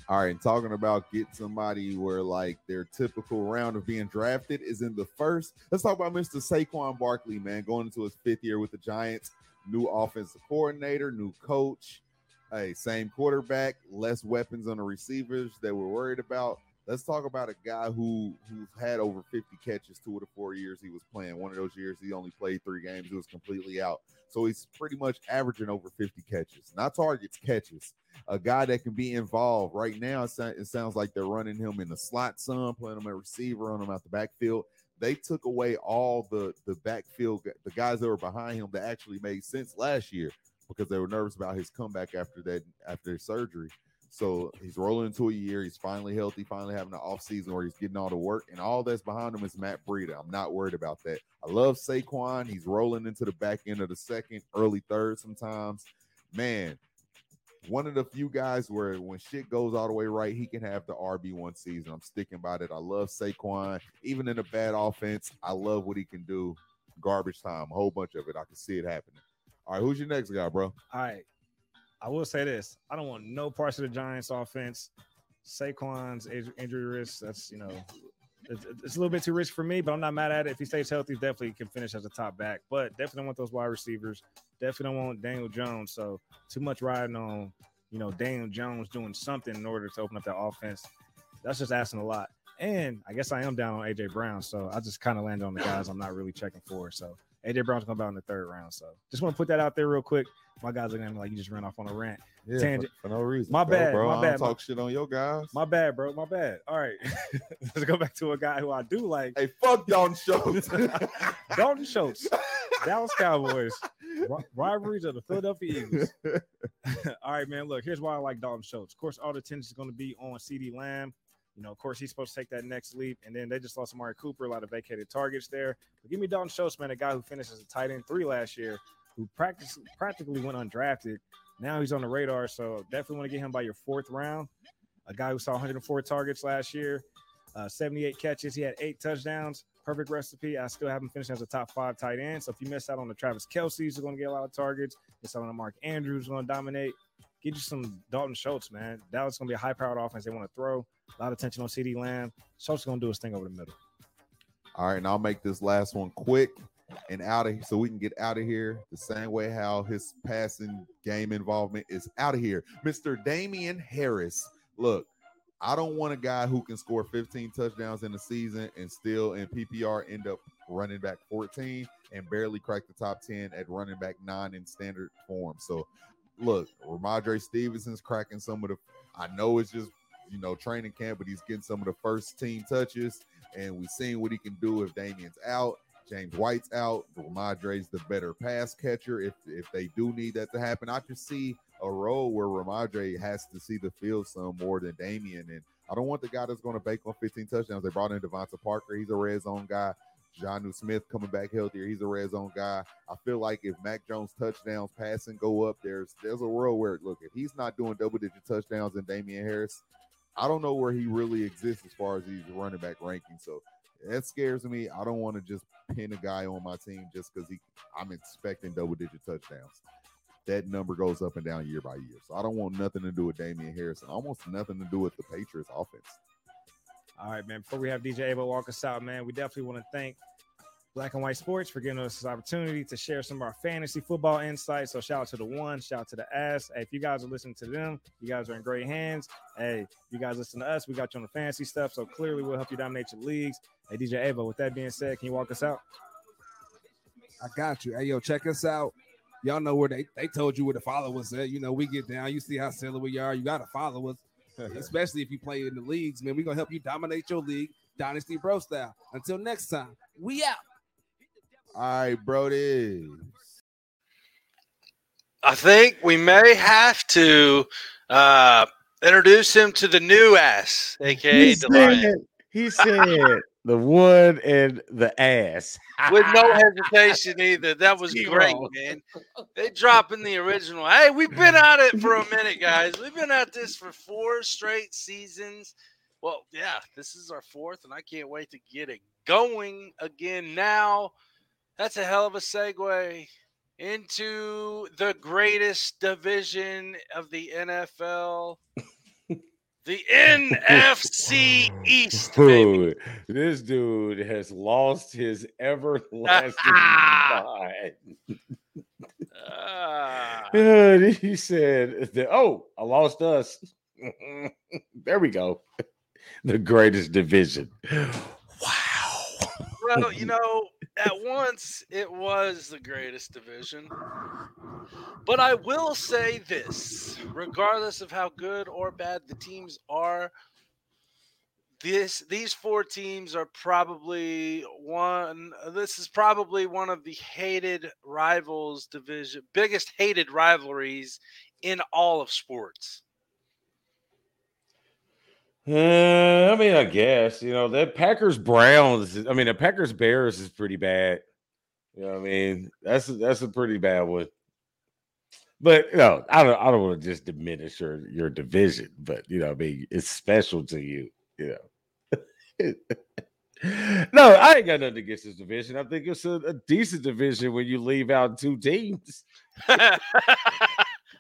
All right, and talking about get somebody where like their typical round of being drafted is in the first. Let's talk about Mr. Saquon Barkley, man, going into his fifth year with the Giants. New offensive coordinator, new coach, hey, same quarterback, less weapons on the receivers that we're worried about. Let's talk about a guy who who's had over 50 catches two of the four years he was playing. One of those years he only played three games, he was completely out. So he's pretty much averaging over 50 catches, not targets, catches a guy that can be involved. Right now, it, sounds like they're running him in the slot some, playing him at receiver, running him out the backfield. They took away all the the backfield, the guys that were behind him that actually made sense last year because they were nervous about his comeback after that after surgery. So he's rolling into a year. He's finally healthy, finally having an off season where he's getting all the work, and all that's behind him is Matt Breida. I'm not worried about that. I love Saquon. He's rolling into the back end of the second, early third sometimes. Man, one of the few guys where when shit goes all the way right, he can have the RB one season. I'm sticking by that. I love Saquon, even in a bad offense. I love what he can do. Garbage time, a whole bunch of it. I can see it happening. All right, who's your next guy, bro? All right. I will say this. I don't want no parts of the Giants offense. Saquon's injury risk, that's, you know, it's, it's a little bit too rich for me, but I'm not mad at it. If he stays healthy, definitely can finish as a top back. But definitely don't want those wide receivers. Definitely don't want Daniel Jones. So too much riding on, you know, Daniel Jones doing something in order to open up that offense. That's just asking a lot. And I guess I am down on AJ Brown, so I just kind of landed on the guys I'm not really checking for. So AJ Brown's gonna be out in the third round. So just want to put that out there real quick. My guys are gonna be like you just ran off on a rant. Yeah, Tangent. For, for no reason. My bro, bad, bro. my I don't bad, my- Talk shit on your guys. My bad, bro. My bad. All right, [LAUGHS] let's go back to a guy who I do like. hey, fuck Dalton Schultz. [LAUGHS] Dalton Schultz, Dallas Cowboys, ri- rivalries of the Philadelphia Eagles. [LAUGHS] all right, man. Look, here's why I like Dalton Schultz. Of course, all the attention is going to be on CeeDee Lamb. You know, of course, he's supposed to take that next leap. And then they just lost Amari Cooper, a lot of vacated targets there. But give me Dalton Schultz, man, a guy who finished as a tight end three last year, who practice, practically went undrafted. Now he's on the radar. So definitely want to get him by your fourth round. A guy who saw 104 targets last year, uh, 78 catches. He had eight touchdowns. Perfect recipe. I still have him finishing as a top five tight end. So if you miss out on the Travis Kelce's, who's going to get a lot of targets. Miss out on the Mark Andrews, going to dominate. Get you some Dalton Schultz, man. Dallas going to be a high powered offense. They want to throw. A lot of attention on CeeDee Lamb. Schultz going to do his thing over the middle. All right, and I'll make this last one quick and out of so we can get out of here the same way how his passing game involvement is out of here. Mr. Damien Harris. Look, I don't want a guy who can score 15 touchdowns in the season and still in PPR end up running back 14 and barely crack the top 10 at running back nine in standard form. So look, Rhamondre Stevenson's cracking some of the I know it's just you know training camp, but he's getting some of the first team touches and we've seen what he can do if Damien's out. James White's out. Rhamondre's the better pass catcher. If if they do need that to happen, I just see a role where Rhamondre has to see the field some more than Damien. And I don't want the guy that's going to bake on 15 touchdowns. They brought in DeVante Parker. He's a red zone guy. Jonnu Smith coming back healthier. He's a red zone guy. I feel like if Mac Jones touchdowns passing go up, there's there's a world where look if he's not doing double digit touchdowns in Damien Harris, I don't know where he really exists as far as these running back rankings. So that scares me. I don't want to just pin a guy on my team just because he I'm expecting double digit touchdowns. That number goes up and down year by year. So I don't want nothing to do with Damien Harrison. Almost nothing to do with the Patriots offense. All right, man. Before we have DJ Ava walk us out, man, we definitely want to thank Black and White Sports for giving us this opportunity to share some of our fantasy football insights. So shout out to the one, shout out to the ass. Hey, if you guys are listening to them, you guys are in great hands. Hey, you guys listen to us. We got you on the fantasy stuff. So clearly we'll help you dominate your leagues. Hey, DJ Ava, with that being said, can you walk us out? I got you. Hey, yo, check us out. Y'all know where they, they told you where to follow us at. You know, we get down. You see how silly we are. You got to follow us, [LAUGHS] especially if you play in the leagues, man. We're going to help you dominate your league, Dynasty Bro style. Until next time, we out. All right, Brody. I think we may have to uh, introduce him to the new ass, aka He the said, he said the wood and the ass. [LAUGHS] with no hesitation either. That was Zero. great, man. They dropping the original. Hey, we've been at it for a minute, guys. We've been at this for four straight seasons. Well, yeah, this is our fourth, and I can't wait to get it going again now. That's a hell of a segue into the greatest division of the NFL. The [LAUGHS] NFC East, baby. Dude, this dude has lost his everlasting [LAUGHS] mind. Ah. Good. [LAUGHS] He said, that, "Oh, I lost us." there we go. The greatest division. Wow. well, you know, at once it was the greatest division. But I will say this, regardless of how good or bad the teams are, this these four teams are probably one this is probably one of the hated rivals division biggest hated rivalries in all of sports. Uh, I mean, I guess you know that Packers Browns. I mean, the Packers Bears is pretty bad. You know, what I mean, that's that's a pretty bad one. But you know, I don't I don't want to just diminish your your division, but you know, I mean, it's special to you. You know. [LAUGHS] no, I ain't got nothing against this division. I think it's a, a decent division when you leave out two teams. [LAUGHS] I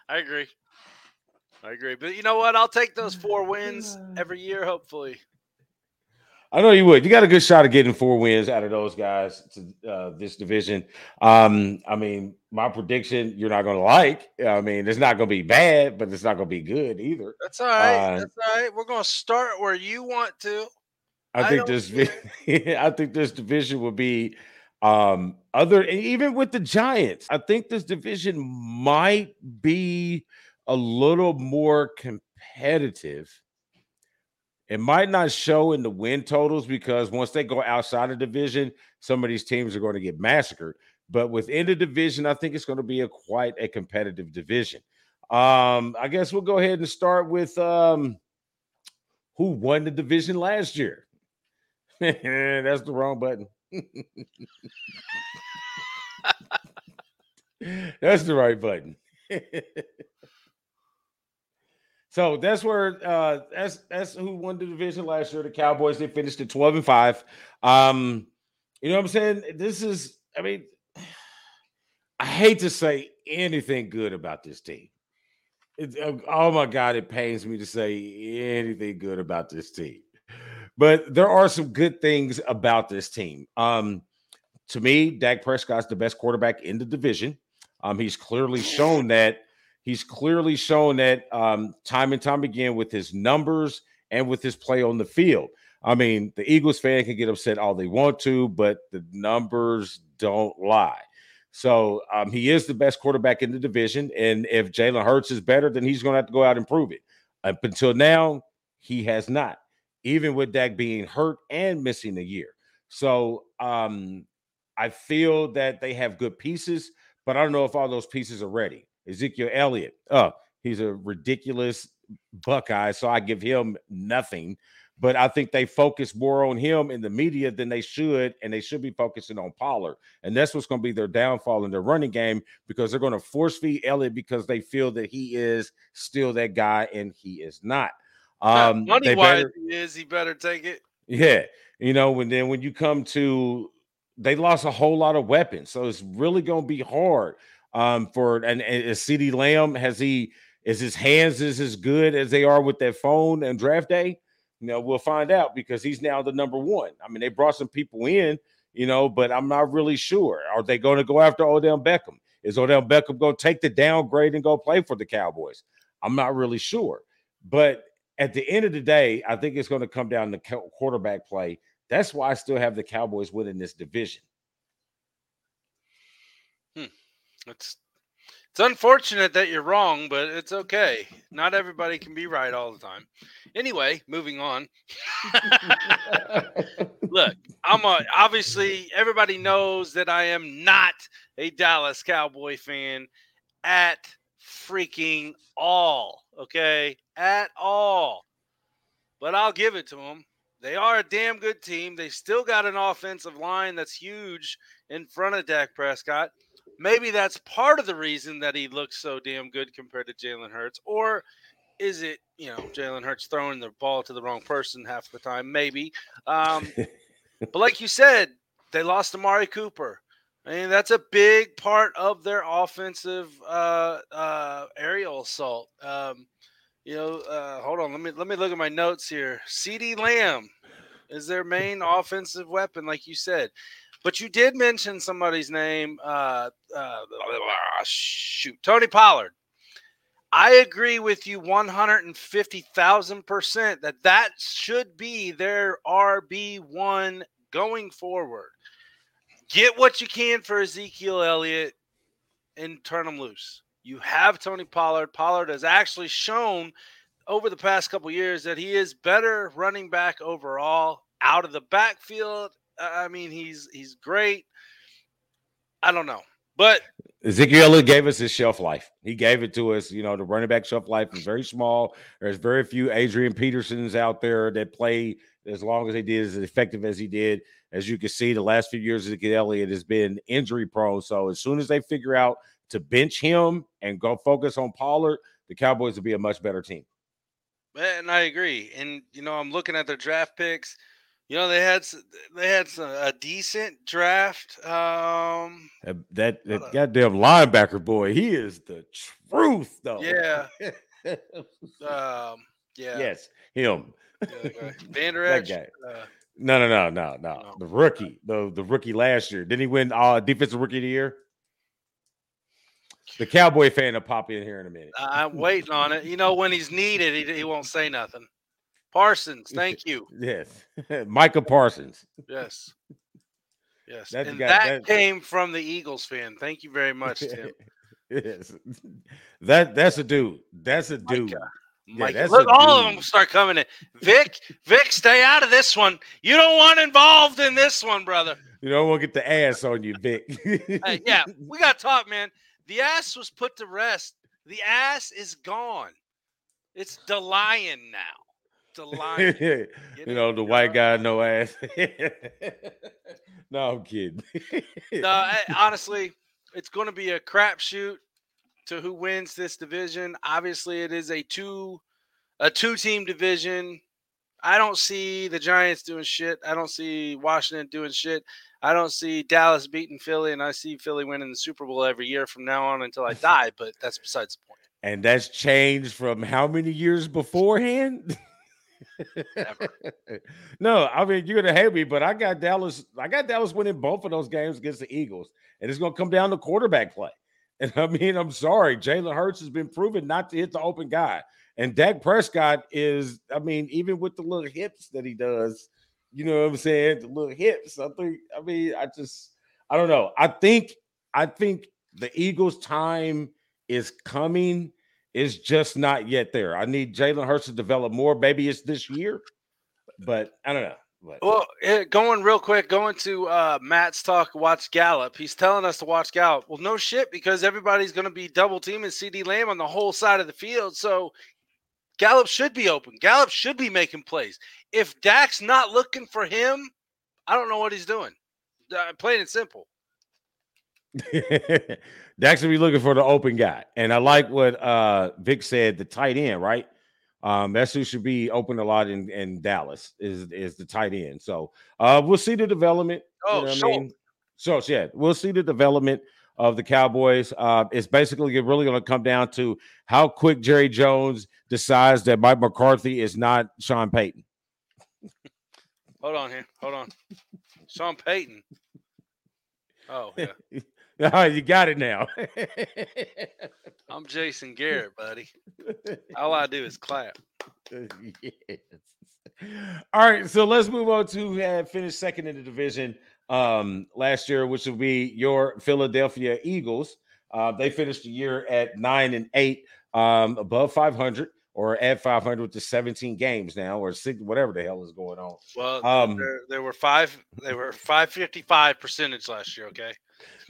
agree. I agree. But you know what? I'll take those four wins every year, hopefully. I know you would. You got a good shot of getting four wins out of those guys to uh, this division. Um, I mean, my prediction you're not going to like. I mean, it's not going to be bad, but it's not going to be good either. That's all right. Uh, That's all right. We're going to start where you want to. I, I think this [LAUGHS] I think this division will be um other even with the Giants. I think this division might be a little more competitive. It might not show in the win totals because once they go outside the division, some of these teams are going to get massacred. But within the division, I think it's going to be a quite a competitive division. Um, I guess we'll go ahead and start with um who won the division last year. [LAUGHS] That's the wrong button. [LAUGHS] That's the right button. [LAUGHS] so that's where uh that's that's who won the division last year. The Cowboys they finished at 12 and 5. Um, you know what I'm saying? This is, I mean, [SIGHS] I hate to say anything good about this team. It, uh, oh my God, it pains me to say anything good about this team. But there are some good things about this team. Um, to me, Dak Prescott's the best quarterback in the division. Um, he's clearly shown that. He's clearly shown that um, time and time again with his numbers and with his play on the field. I mean, the Eagles fan can get upset all they want to, but the numbers don't lie. So um, he is the best quarterback in the division. And if Jalen Hurts is better, then he's going to have to go out and prove it. Up until now, he has not, even with Dak being hurt and missing a year. So um, I feel that they have good pieces, but I don't know if all those pieces are ready. Ezekiel Elliott, oh, he's a ridiculous Buckeye, so I give him nothing. But I think they focus more on him in the media than they should, and they should be focusing on Pollard. And that's what's going to be their downfall in their running game because they're going to force feed Elliott because they feel that he is still that guy, and he is not. Um, Money wise, he is. He better take it. yeah, you know, and then when you come to, they lost a whole lot of weapons, so it's really going to be hard um, for and, and CeeDee Lamb has he is his hands is as good as they are with that phone and draft day. You know, we'll find out because he's now the number one. I mean, they brought some people in, you know, but I'm not really sure. Are they going to go after Odell Beckham? Is Odell Beckham going to take the downgrade and go play for the Cowboys? I'm not really sure. But at the end of the day, I think it's going to come down to quarterback play. That's why I still have the Cowboys winning this division. It's it's unfortunate that you're wrong, but it's okay. Not everybody can be right all the time. Anyway, moving on. [LAUGHS] Look, I'm a obviously everybody knows that I am not a Dallas Cowboy fan at freaking all. Okay, at all. But I'll give it to them. They are a damn good team. They still got an offensive line that's huge in front of Dak Prescott. Maybe that's part of the reason that he looks so damn good compared to Jalen Hurts. Or is it, you know, Jalen Hurts throwing the ball to the wrong person half the time? Maybe. Um, [LAUGHS] but like you said, they lost Amari Cooper. I mean, that's a big part of their offensive uh, uh, aerial assault. Um, you know, uh, hold on. Let me let me look at my notes here. CeeDee Lamb is their main offensive weapon, like you said. But you did mention somebody's name. Uh, uh, shoot, Tony Pollard. I agree with you 150,000% that that should be their RB1 going forward. Get what you can for Ezekiel Elliott and turn them loose. You have Tony Pollard. Pollard has actually shown over the past couple years that he is better running back overall out of the backfield. I mean, he's he's great. I don't know, but Ezekiel gave us his shelf life. He gave it to us. You know, the running back shelf life is very small. There's very few Adrian Petersons out there that play as long as they did, as effective as he did. As you can see, the last few years, Ezekiel Elliott has been injury prone. So as soon as they figure out to bench him and go focus on Pollard, the Cowboys will be a much better team. and I agree. And you know, I'm looking at their draft picks. You know, they had they had some, a decent draft. Um, Uh, That, that Hold goddamn linebacker boy, he is the truth, though. Yeah. [LAUGHS] um, yeah, yes, him. yeah, okay. Vander That [LAUGHS] guy. uh, No, no, no, no, no. No. The rookie, the the rookie last year. Didn't he win uh defensive rookie of the year? The Cowboy fan will pop in here in a minute. I'm waiting on it. You know, when he's needed, he, he won't say nothing. Parsons, thank you. Yes, [LAUGHS] Micah Parsons. Yes. Yes. That's and got- that, that- came from the Eagles fan. Thank you very much, Tim. [LAUGHS] yes, that that's a dude. That's a dude. Micah. Yeah, Mike, that's look, all of them start coming in. Vic, Vic, stay out of this one. You don't want involved in this one, brother. You don't want to get the ass on you, Vic. Hey, [LAUGHS] yeah, we got talk, man. The ass was put to rest. The ass is gone. It's the lion now. The line. [LAUGHS] You know the white guy, no ass. [LAUGHS] no, I'm kidding. No, I- honestly, it's going to be a crapshoot to who wins this division. Obviously, it is a two a two team division. I don't see the Giants doing shit. I don't see Washington doing shit. I don't see Dallas beating Philly, and I see Philly winning the Super Bowl every year from now on until I [LAUGHS] die. But that's besides the point. and that's changed from how many years beforehand? [LAUGHS] No, I mean you're gonna hate me, but I got Dallas. I got Dallas winning both of those games against the Eagles, and it's gonna come down to quarterback play. [LAUGHS] And I mean, I'm sorry, Jalen Hurts has been proven not to hit the open guy, and Dak Prescott is. I mean, even with the little hips that he does, you know what I'm saying? The little hips. I think. I mean, I just. I don't know. I think. I think the Eagles' time is coming. It's just not yet there. I need Jalen Hurts to develop more. Maybe it's this year, but I don't know. But Well, eh, going real quick, going to uh, Matt's talk, watch Gallup. He's telling us to watch Gallup. Well, no shit, because everybody's going to be double teaming CeeDee Lamb on the whole side of the field. So Gallup should be open. Gallup should be making plays. If Dak's not looking for him, I don't know what he's doing. Uh, plain and simple. Dak's gonna be looking for the open guy, and I like what uh Vic said. The tight end, right? Um, that's who should be open a lot in, in Dallas is is the tight end. So uh, we'll see the development. you Oh, know what I mean? So yeah, we'll see the development of the Cowboys. Uh, it's basically really going to come down to how quick Jerry Jones decides that Mike McCarthy is not Sean Payton. Hold on here. Hold on. Sean Payton. Oh, yeah. [LAUGHS] Ah, you got it now. [LAUGHS] I'm Jason Garrett, buddy. All I do is clap. [LAUGHS] yes. All right, so let's move on to who had finished second in the division um, last year, which would be your Philadelphia Eagles. Uh, they finished the year at nine and eight, um, above 500 or at 500 with the 17 games now, or six, whatever the hell is going on. Well, Um, there, there were five. They were five fifty five percentage last year. Okay,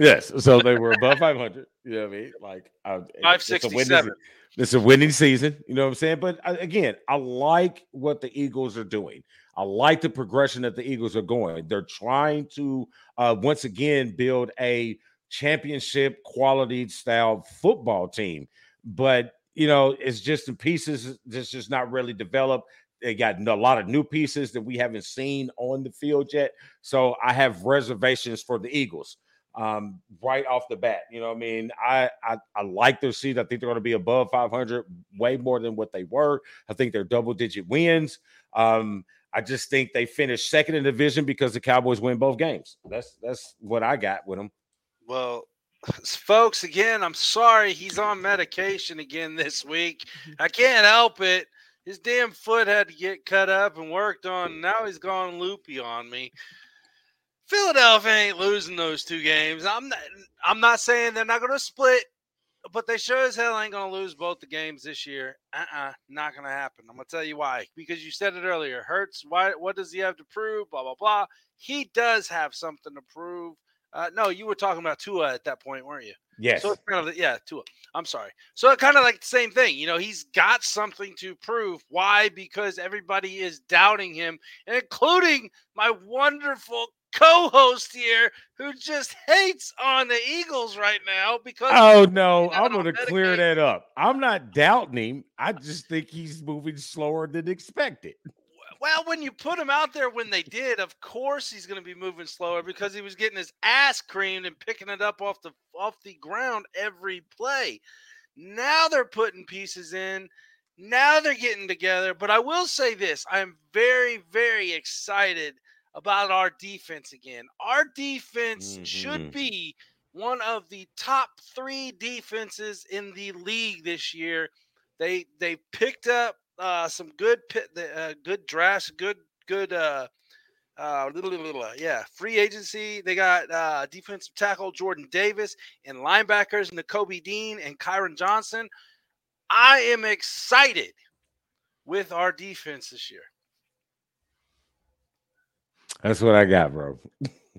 Yes, so they were above 500. You know what I mean? Like uh, five it's a winning. It's a winning season. You know what I'm saying? But uh, again, I like what the Eagles are doing. I like the progression that the Eagles are going. They're trying to uh, once again build a championship quality style football team. But you know, it's just the pieces that's just not really developed. They got a lot of new pieces that we haven't seen on the field yet. So I have reservations for the Eagles um, right off the bat. You know, I mean, I, I I like their seed. I think they're going to be above 500, way more than what they were. I think they're double digit wins. Um, I just think they finished second in the division because the Cowboys win both games. That's that's what I got with them. Well, folks, again, I'm sorry he's on medication again this week. Mm-hmm. I can't help it. His damn foot had to get cut up and worked on. Now he's gone loopy on me. Philadelphia ain't losing those two games. I'm not. I'm not saying they're not going to split, but they sure as hell ain't going to lose both the games this year. Uh-uh, not going to happen. I'm going to tell you why. Because you said it earlier. Hurts. Why? What does he have to prove? Blah blah blah. He does have something to prove. Uh, no, you were talking about Tua at that point, weren't you? Yes. So it's kind of yeah, Tua. I'm sorry. So it kind of like the same thing. You know, he's got something to prove. Why? Because everybody is doubting him, including my wonderful co-host here, who just hates on the Eagles right now because Oh no, I'm going to clear that up. I'm not doubting him. I just think he's moving slower than expected. Well, when you put him out there when they did, of course he's going to be moving slower because he was getting his ass creamed and picking it up off the off the ground every play. Now they're putting pieces in. Now they're getting together. But I will say this: I am very, very excited about our defense again. Our defense should Mhm. be one of the top three defenses in the league this year. They they picked up uh, some good pit, uh, good drafts, good good uh, uh, little little yeah, free agency. They got uh, defensive tackle Jordan Davis and linebackers Nakobe Dean and Kyron Johnson. I am excited with our defense this year. That's what I got, bro.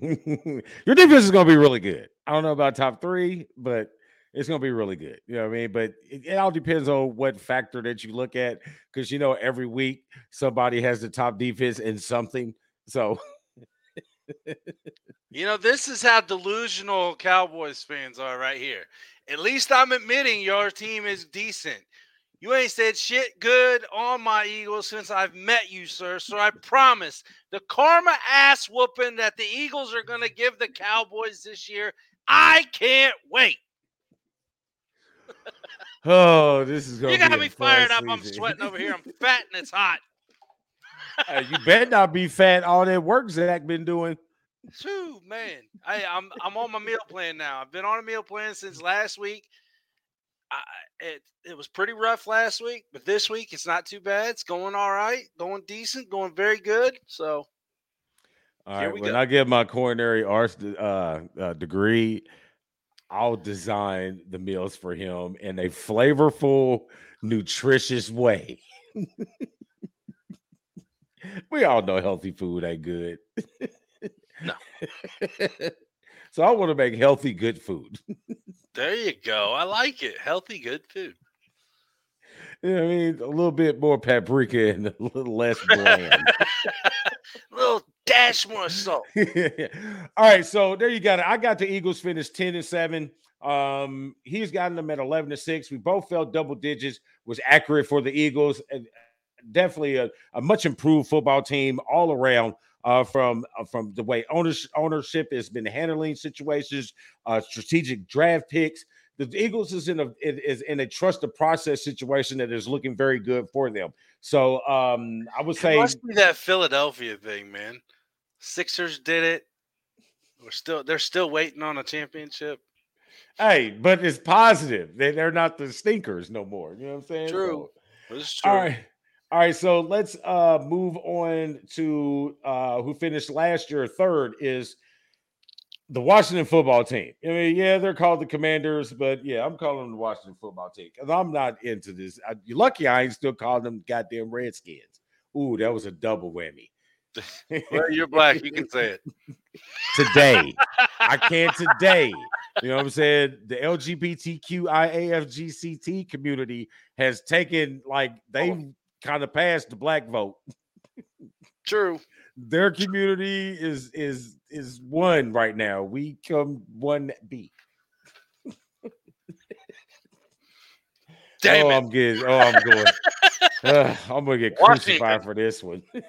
[LAUGHS] Your defense is going to be really good. I don't know about top three, but it's going to be really good. You know what I mean? But it, it all depends on what factor that you look at because, you know, every week somebody has the top defense in something. So, [LAUGHS] you know, this is how delusional Cowboys fans are right here. At least I'm admitting your team is decent. You ain't said shit good on my Eagles since I've met you, sir. So I promise the karma ass whooping that the Eagles are going to give the Cowboys this year, I can't wait. Oh, this is going to You got me fired up. I'm sweating over here. I'm fat and it's hot. [LAUGHS] hey, you better not be fat. All that work Zach been doing. Whew, man. I, I'm I'm on my meal plan now. I've been on a meal plan since last week. I, it it was pretty rough last week, but this week it's not too bad. It's going all right, going decent, going very good. So, all right. When go. I get my culinary arts uh, uh, degree, I'll design the meals for him in a flavorful, nutritious way. [LAUGHS] we all know healthy food ain't good. no. [LAUGHS] so I want to make healthy, good food. There you go. I like it. Healthy, good food. Yeah, I mean, a little bit more paprika and [LAUGHS] a little less bland. Little dash more salt. [LAUGHS] All right, so there you got it. I got the Eagles finished 10 and 7. Um, he's gotten them at 11 to 6. We both felt double digits was accurate for the Eagles. And definitely a, a much improved football team all around uh, from uh, from the way ownership, ownership has been handling situations, uh, strategic draft picks. The Eagles is in a is in a trust the process situation that is looking very good for them. So um, I would say it must be that Philadelphia thing, man. Sixers did it. We're still they're still waiting on a championship. Hey, but it's positive. They they're not the stinkers no more. You know what I'm saying? True. So, true. All right. All right, so let's uh move on to uh who finished last year third is the Washington football team. I mean, yeah, they're called the Commanders, but yeah, I'm calling them the Washington football team because I'm not into this. I, you're lucky I ain't still calling them goddamn Redskins. Ooh, that was a double whammy. [LAUGHS] well, you're black. You can say it [LAUGHS] today. I can't today. You know what I'm saying? The LGBTQIAFGCT community has taken like they oh kind of passed the black vote. True. Their community is is is one right now. We come one B. Damn oh, it. I'm good. Oh, I'm going. [LAUGHS] Uh, I'm gonna get crucified for this one. [LAUGHS] they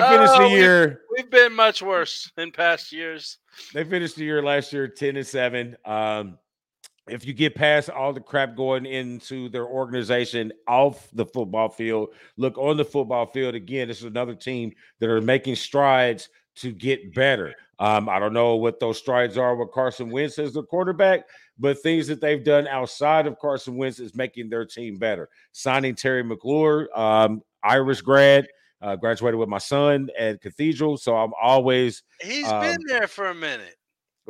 finished oh, the year. We've, we've, been much worse in past years. They finished the year last year 10 and 7. Um, if you get past all the crap going into their organization off the football field, look on the football field again. This is another team that are making strides to get better. Um, I don't know what those strides are with Carson Wentz as the quarterback, but things that they've done outside of Carson Wentz is making their team better. Signing Terry McLaurin, um, Irish grad, uh, graduated with my son at Cathedral, so I'm always. He's um, been there for a minute.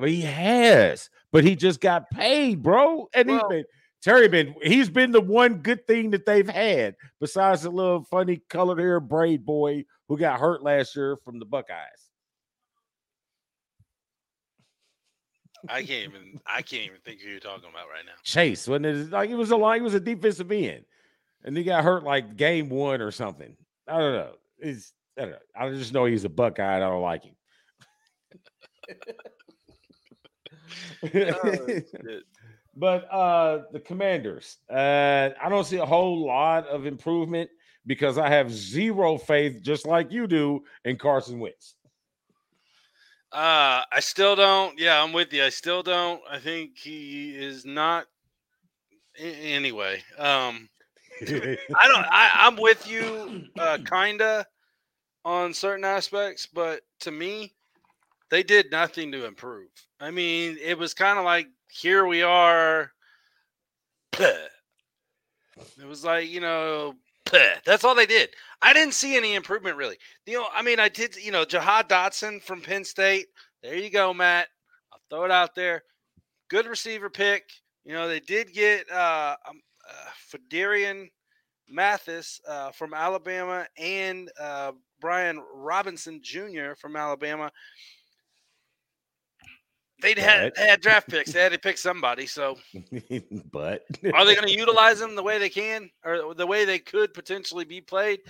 He has but he just got paid, bro. And well, he's been Terry been he's been the one good thing that they've had besides the little funny colored hair braid boy who got hurt last year from the Buckeyes. I can't even I can't even think who you're talking about right now. Chase, wasn't it like it was a line, he was a defensive end. And he got hurt like game one or something. I don't know. He's I don't know. I just know he's a Buckeye. I don't like him. [LAUGHS] oh, [LAUGHS] but uh the commanders, uh, I don't see a whole lot of improvement because I have zero faith, just like you do, in Carson Wentz. Uh, I still don't. Yeah, I'm with you. I still don't. I think he is not. Anyway, um, I don't. I, I'm with you, uh, [LAUGHS] kinda, on certain aspects, but to me, they did nothing to improve. I mean, it was kind of like here we are. It was like, you know, that's all they did. I didn't see any improvement really. You know, I mean, I did, you know, Jahan Dotson from Penn State. There you go, Matt. I'll throw it out there. Good receiver pick. You know, they did get uh, um, uh Phidarian Mathis uh, from Alabama and uh, Brian Robinson Jr. from Alabama. They'd had, they had draft picks. They had to pick somebody. So, [LAUGHS] but are they going to utilize them the way they can or the way they could potentially be played?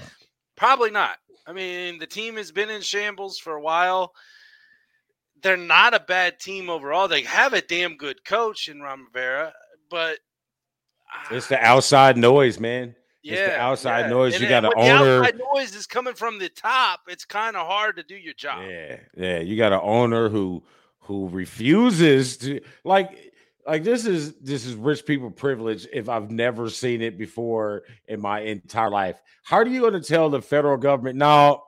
Probably not. I mean, the team has been in shambles for a while. They're not a bad team overall. They have a damn good coach in Ron Rivera, but ah. it's the outside noise, man. Yeah, it's the outside yeah. noise. And you got an owner. The outside noise is coming from the top. It's kind of hard to do your job. Yeah, yeah. You got an owner who who refuses to like like this is this is rich people privilege if I've never seen it before in my entire life. How are you going to tell the federal government, no,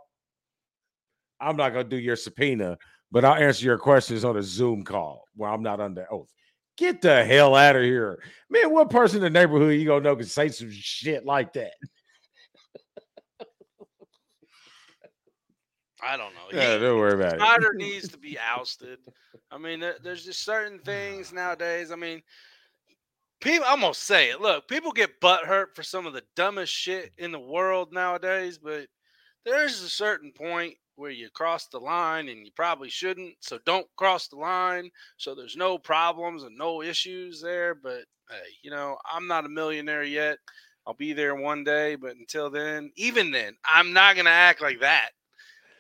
I'm not going to do your subpoena, but I'll answer your questions on a Zoom call where I'm not under oath. Get the hell out of here. Man, what person in the neighborhood you gonna know can say some shit like that? I don't know. Yeah, don't worry about it. Snyder [LAUGHS] needs to be ousted. I mean, there's just certain things nowadays. I mean, people. I'm gonna say it. Look, people get butt hurt for some of the dumbest shit in the world nowadays, but there's a certain point where you cross the line and you probably shouldn't. So don't cross the line. So there's no problems and no issues there. But hey, you know, I'm not a millionaire yet. I'll be there one day, but until then, even then, I'm not gonna act like that.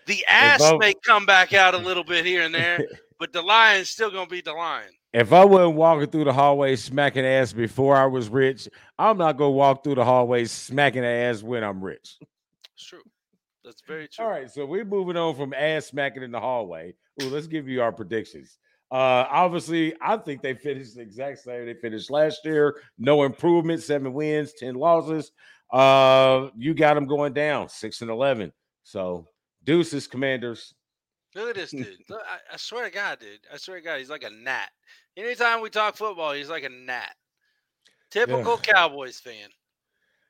The ass I- may come back out a [LAUGHS] little bit here and there, but the lion's still gonna be the lion. If I wasn't walking through the hallway smacking ass before I was rich, I'm not gonna walk through the hallway smacking ass when I'm rich. It's true. That's very true. All right, so we're moving on from ass smacking in the hallway. Ooh, let's give you our predictions. Uh, obviously, I think they finished the exact same they finished last year. No improvement, seven wins, ten losses. Uh, you got them going down six and eleven. So deuces, commanders. Look at this [LAUGHS] dude. Look, I, I swear to God, dude. I swear to God, he's like a gnat. Anytime we talk football, he's like a gnat. Typical Cowboys fan.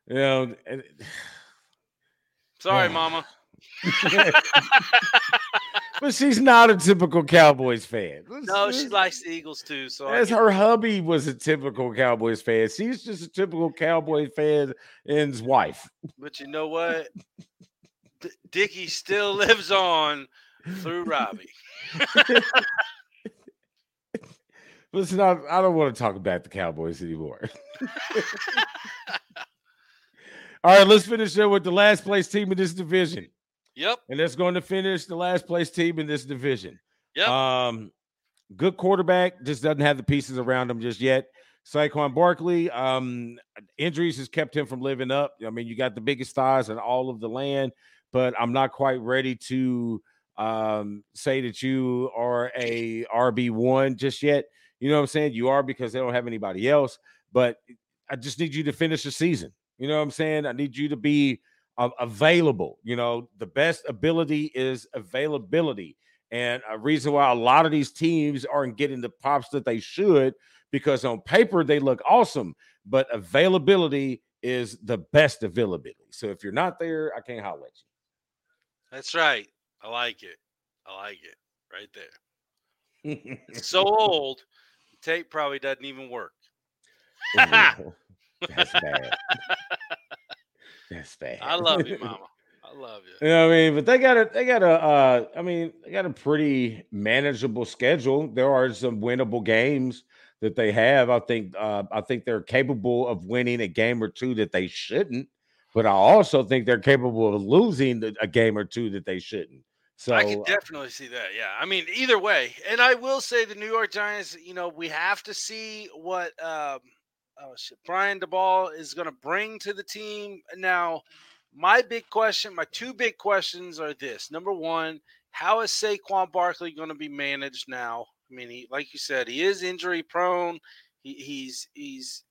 You know, and- [SIGHS] Sorry, Yeah. Mama. [LAUGHS] but she's not a typical Cowboys fan. No, she likes the Eagles too. So As her hubby was a typical Cowboys fan. She's just a typical Cowboys fan and his wife. but you know what? [LAUGHS] D- Dickie still lives on through Robbie. [LAUGHS] Listen, I, I don't want to talk about the Cowboys anymore. [LAUGHS] All right, let's finish up with the last place team in this division. Yep. And that's going to finish the last place team in this division. Yep. Um, good quarterback, just doesn't have the pieces around him just yet. Saquon Barkley, um, injuries has kept him from living up. I mean, you got the biggest thighs in all of the land, but I'm not quite ready to um, say that you are a RB one just yet. You know what I'm saying? You are because they don't have anybody else. But I just need you to finish the season. You know what I'm saying? I need you to be uh, available. You know, the best ability is availability. And a reason why a lot of these teams aren't getting the pops that they should, because on paper they look awesome, but availability is the best availability. So if you're not there, I can't holler at That's right. I like it. I like it right there. It's so [LAUGHS] old, the tape probably doesn't even work. [LAUGHS] That's bad. That's bad. I love you, Mama. I love you. You know what I mean? But they got a they got a uh I mean, they got a pretty manageable schedule. There are some winnable games that they have. I think uh I think they're capable of winning a game or two that they shouldn't, but I also think they're capable of losing a game or two that they shouldn't. So I can definitely see that. Yeah. I mean, either way. And I will say the New York Giants, you know, we have to see what um oh shit, Brian Daboll is gonna bring to the team. Now, my big question, my two big questions are this. Number one, how is Saquon Barkley going to be managed now? I mean, he, like you said, he is injury prone. He, he's he's you know, i-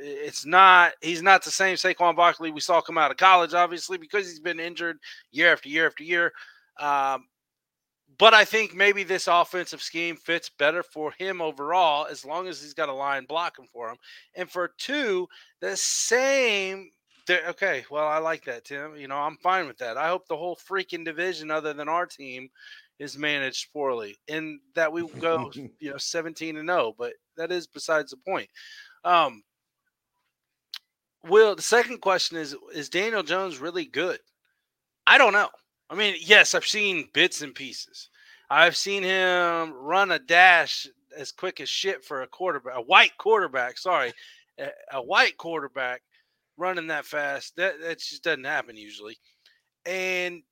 it's not he's not the same Saquon Barkley we saw come out of college, obviously, because he's been injured year after year after year. Um, but I think maybe this offensive scheme fits better for him overall as long as he's got a line blocking for him. And for two, the same. Okay, well, I like that, Tim. You know, I'm fine with that. I hope the whole freaking division, other than our team, is managed poorly and that we go, [LAUGHS] you know, 17 and 0. But that is besides the point. Um, Will, the second question is Is Daniel Jones really good? I don't know. I mean, yes, I've seen bits and pieces. I've seen him run a dash as quick as shit for a quarterback, a white quarterback. Sorry, a, a white quarterback running that fast. That that just doesn't happen usually. And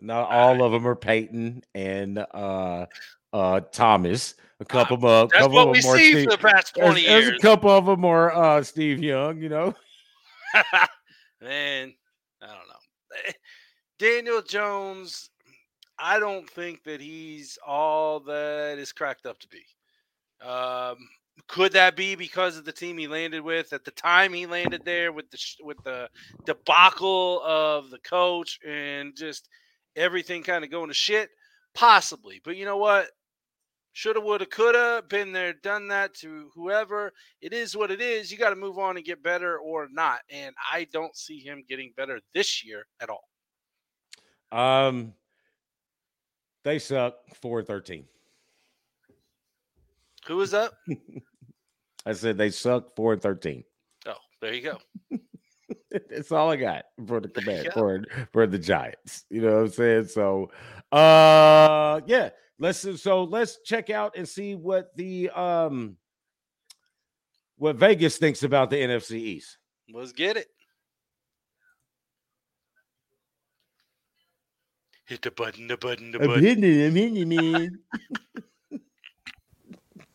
not all of them are Peyton and uh uh Thomas. A couple uh, of that's couple what we see Steve, for the past twenty there's, years. There's a couple of them are uh Steve Young. You know, [LAUGHS] man, I don't know. Eh, Daniel Jones, I don't think that he's all that is cracked up to be. Um, could that be because of the team he landed with at the time he landed there with the with the debacle of the coach and just everything kind of going to shit? Possibly, but you know what? Shoulda, woulda, coulda, been there, done that to whoever. It is what it is. You got to move on and get better or not. And I don't see him getting better this year at all. Um, they suck four thirteen. Who is up? [LAUGHS] I said they suck four thirteen. Oh, there you go. [LAUGHS] That's all I got for the command for for the Giants. You know what I'm saying? So, uh, yeah. Let's so let's check out and see what the um what Vegas thinks about the NFC East. Let's get it. Hit the button, the button, the button. I'm hitting it, I'm hitting it, man. [LAUGHS] [LAUGHS]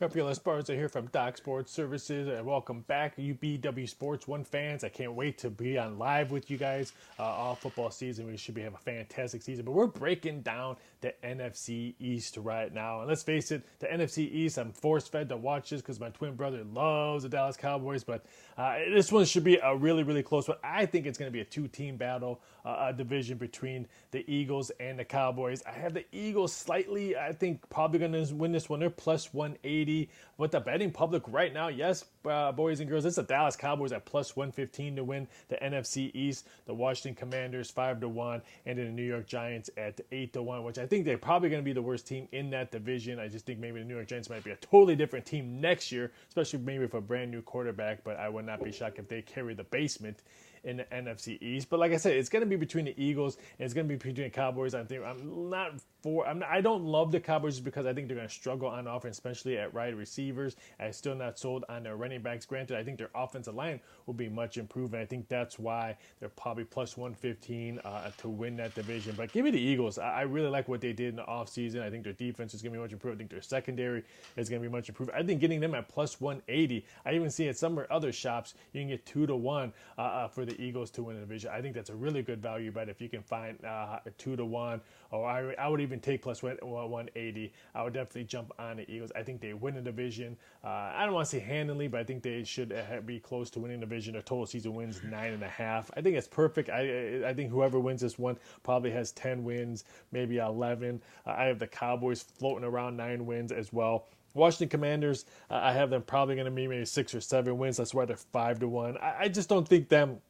Spartans are here from Doc Sports Services, and welcome back, UBW Sports One fans. I can't wait to be on live with you guys uh, all football season. We should be having a fantastic season, but we're breaking down the NFC East right now. And let's face it, the NFC East, I'm force fed to watch this because my twin brother loves the Dallas Cowboys, but uh, this one should be a really, really close one. I think it's going to be a two team battle, uh, a division between the Eagles and the Cowboys. I have the Eagles slightly, I think, probably going to win this one. They're plus 180. With the betting public right now, yes, uh, boys and girls, it's the Dallas Cowboys at plus 115 to win the NFC East, the Washington Commanders 5 to 1, and then the New York Giants at 8 to 1, which I think they're probably going to be the worst team in that division. I just think maybe the New York Giants might be a totally different team next year, especially maybe with a brand new quarterback, but I would not be shocked if they carry the basement in the NFC East. But like I said, it's going to be between the Eagles and it's going to be between the Cowboys. I think I'm not I'm not, I don't love the Cowboys because I think they're going to struggle on offense, especially at wide receivers. I'm still not sold on their running backs. Granted, I think their offensive line will be much improved, and I think that's why they're probably plus 115 uh, to win that division. But give me the Eagles. I, I really like what they did in the offseason. I think their defense is going to be much improved. I think their secondary is going to be much improved. I think getting them at plus 180. I even see at some other shops you can get two to one uh, uh, for the Eagles to win the division. I think that's a really good value bet if you can find uh, two to one, or I, I would even take plus 180. I would definitely jump on the Eagles. I think they win the division. Uh, I don't want to say handily, but I think they should be close to winning the division. Their total season wins nine and a half. I think it's perfect. I I think whoever wins this one probably has 10 wins, maybe 11. Uh, I have the Cowboys floating around nine wins as well. Washington Commanders, uh, I have them probably going to be maybe six or seven wins. That's why they're five to one. I, I just don't think them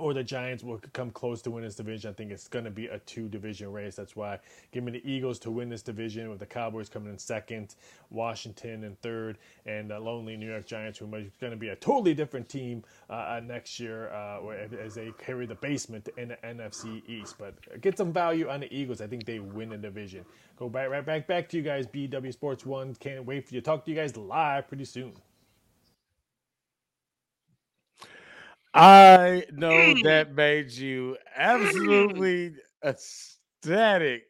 or the Giants will come close to win this division. I think it's going to be a two division race. That's why give me the Eagles to win this division with the Cowboys coming in second, Washington in third, and the lonely New York Giants, who are going to be a totally different team uh, uh, next year uh, as they carry the basement in the NFC East. But get some value on the Eagles. I think they win the division. Go back right back back to you guys. BW Sports One. Can't wait for you to talk to you guys live pretty soon. I know that made you absolutely ecstatic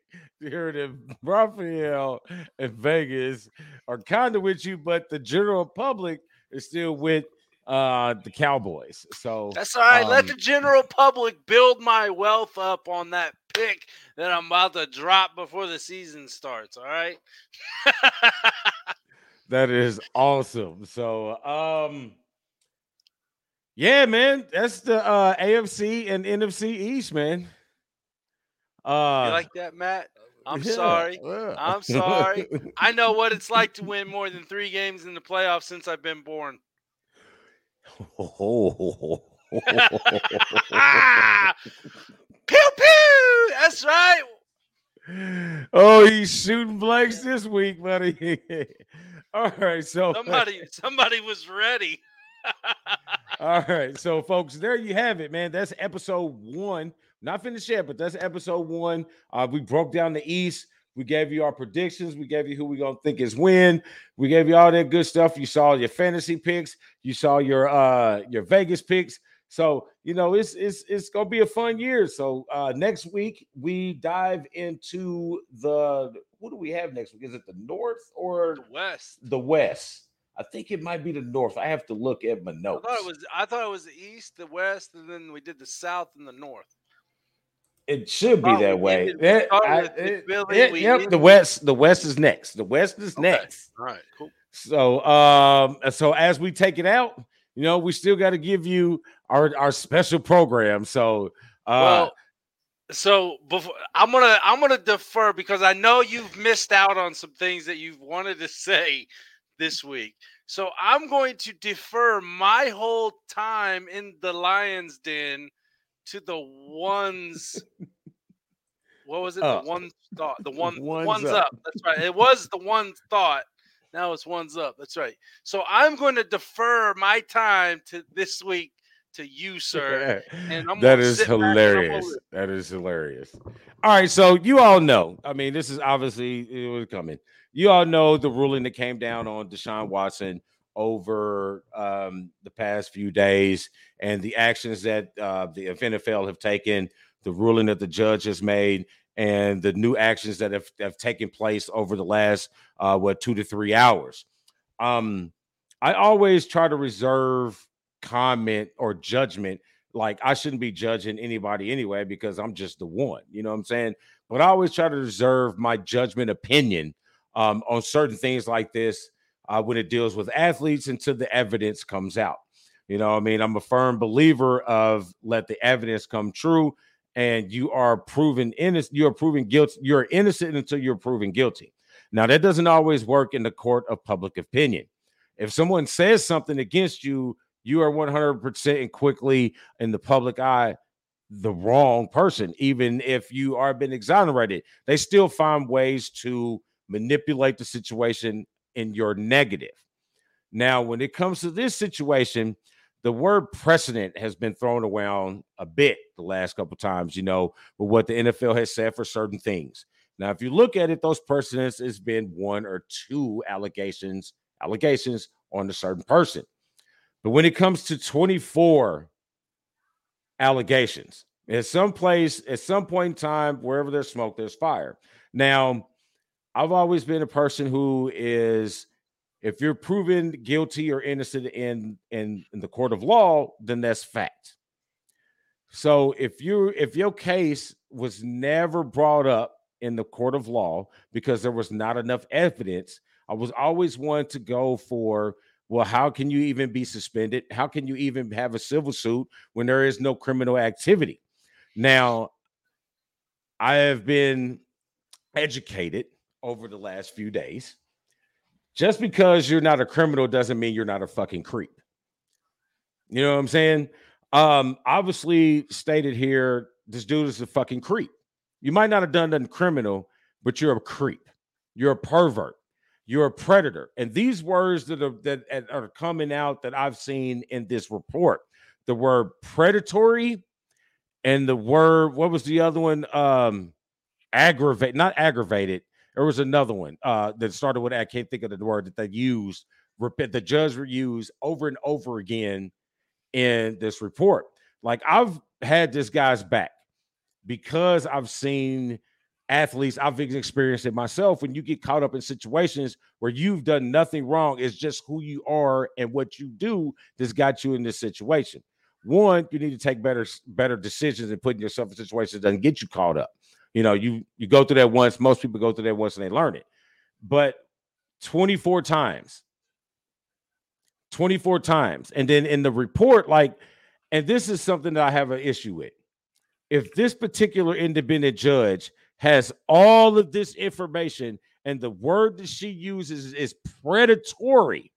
to hear that Raphael and Vegas are kind of with you, but the general public is still with uh the Cowboys. So that's all right. Um, Let the general public build my wealth up on that pick that I'm about to drop before the season starts. All right. [LAUGHS] that is awesome. So um yeah, man, that's the uh, AFC and NFC East, man. Uh, you like that, Matt? I'm Yeah, sorry. yeah. I'm sorry. [LAUGHS] I know what it's like to win more than three games in the playoffs since I've been born. Ah! [LAUGHS] Pew pew. That's right. oh, he's shooting blanks this week, buddy. [LAUGHS] All right, so Somebody, somebody was ready. [LAUGHS] All right, so folks, there you have it, man. That's episode one. Not finished yet, but that's episode one. Uh, we broke down the East. We gave you our predictions. We gave you who we gonna think is win. We gave you all that good stuff. You saw your fantasy picks. You saw your uh your Vegas picks. So you know it's it's it's gonna be a fun year. So uh next week we dive into the what do we have next week? Is it the North or The West. the West? I think it might be the North. I have to look at my notes. I thought it was. I thought it was the East, the West, and then we did the South and the North. It should be Oh, that way. ended- we Yeah, started I- it- Philly, it- yep, the West. The West is next. The West is Okay. next. All right, cool. So, um, so as we take it out, you know, we still got to give you our our special program. So, uh, well, so before I'm gonna I'm gonna defer because I know you've missed out on some things that you've wanted to say this week. So I'm going to defer my whole time in the Lions Den to the ones. What was it? Up. The oh. one thought. The one Ones ones, up. up. That's right. It was the one thought. Now it's ones up. That's right. So I'm going to defer my time to this week to you, [LAUGHS] sir. and I'm that is sit back and I'm hilarious. That is hilarious. All right, so you all know. I mean, this is obviously it was coming. You all know the ruling that came down on Deshaun Watson over um, the past few days and the actions that uh, the NFL have taken, the ruling that the judge has made, and the new actions that have, have taken place over the last uh, what two to three hours. Um, I always try to reserve comment or judgment. Like I shouldn't be judging anybody anyway because I'm just the one. You know what I'm saying? But I always try to reserve my judgment opinion um, on certain things like this uh, when it deals with athletes until the evidence comes out. You know, I mean, I'm a firm believer of let the evidence come true, and you are proven innocent. You are proven guilty. You're innocent until you're proven guilty. Now, that doesn't always work in the court of public opinion. If someone says something against you, you are 100% and quickly in the public eye the wrong person. Even if you are been exonerated, they still find ways to manipulate the situation in your negative. Now, when it comes to this situation, the word precedent has been thrown around a bit the last couple times, you know, with what the NFL has said for certain things. Now, if you look at it, those precedents has been one or two allegations, allegations on a certain person. But when it comes to 24 allegations, at some place, at some point in time, wherever there's smoke, there's fire. Now, I've always been a person who is, if you're proven guilty or innocent in in, in the court of law, then that's fact. So if you if your case was never brought up in the court of law because there was not enough evidence, I was always one to go for well, how can you even be suspended? How can you even have a civil suit when there is no criminal activity? Now, I have been educated over the last few days. Just because you're not a criminal doesn't mean you're not a fucking creep. You know what I'm saying? Um, obviously stated here, this dude is a fucking creep. You might not have done nothing criminal, but you're a creep. You're a pervert. You're a predator. And these words that are that are coming out that I've seen in this report, the word predatory and the word, what was the other one? Um, aggravate, not aggravated. There was another one uh that started with I can't think of the word that they used. Repeat the judge used over and over again in this report. Like I've had this guy's back because I've seen athletes, I've experienced it myself. When you get caught up in situations where you've done nothing wrong, it's just who you are and what you do that's got you in this situation. One, you need to take better better decisions and putting yourself in situations that doesn't get you caught up. You know, you you go through that once. Most people go through that once and they learn it. But 24 times, 24 times, and then in the report, like, and this is something that I have an issue with. If this particular independent judge has all of this information, and the word that she uses is predatory.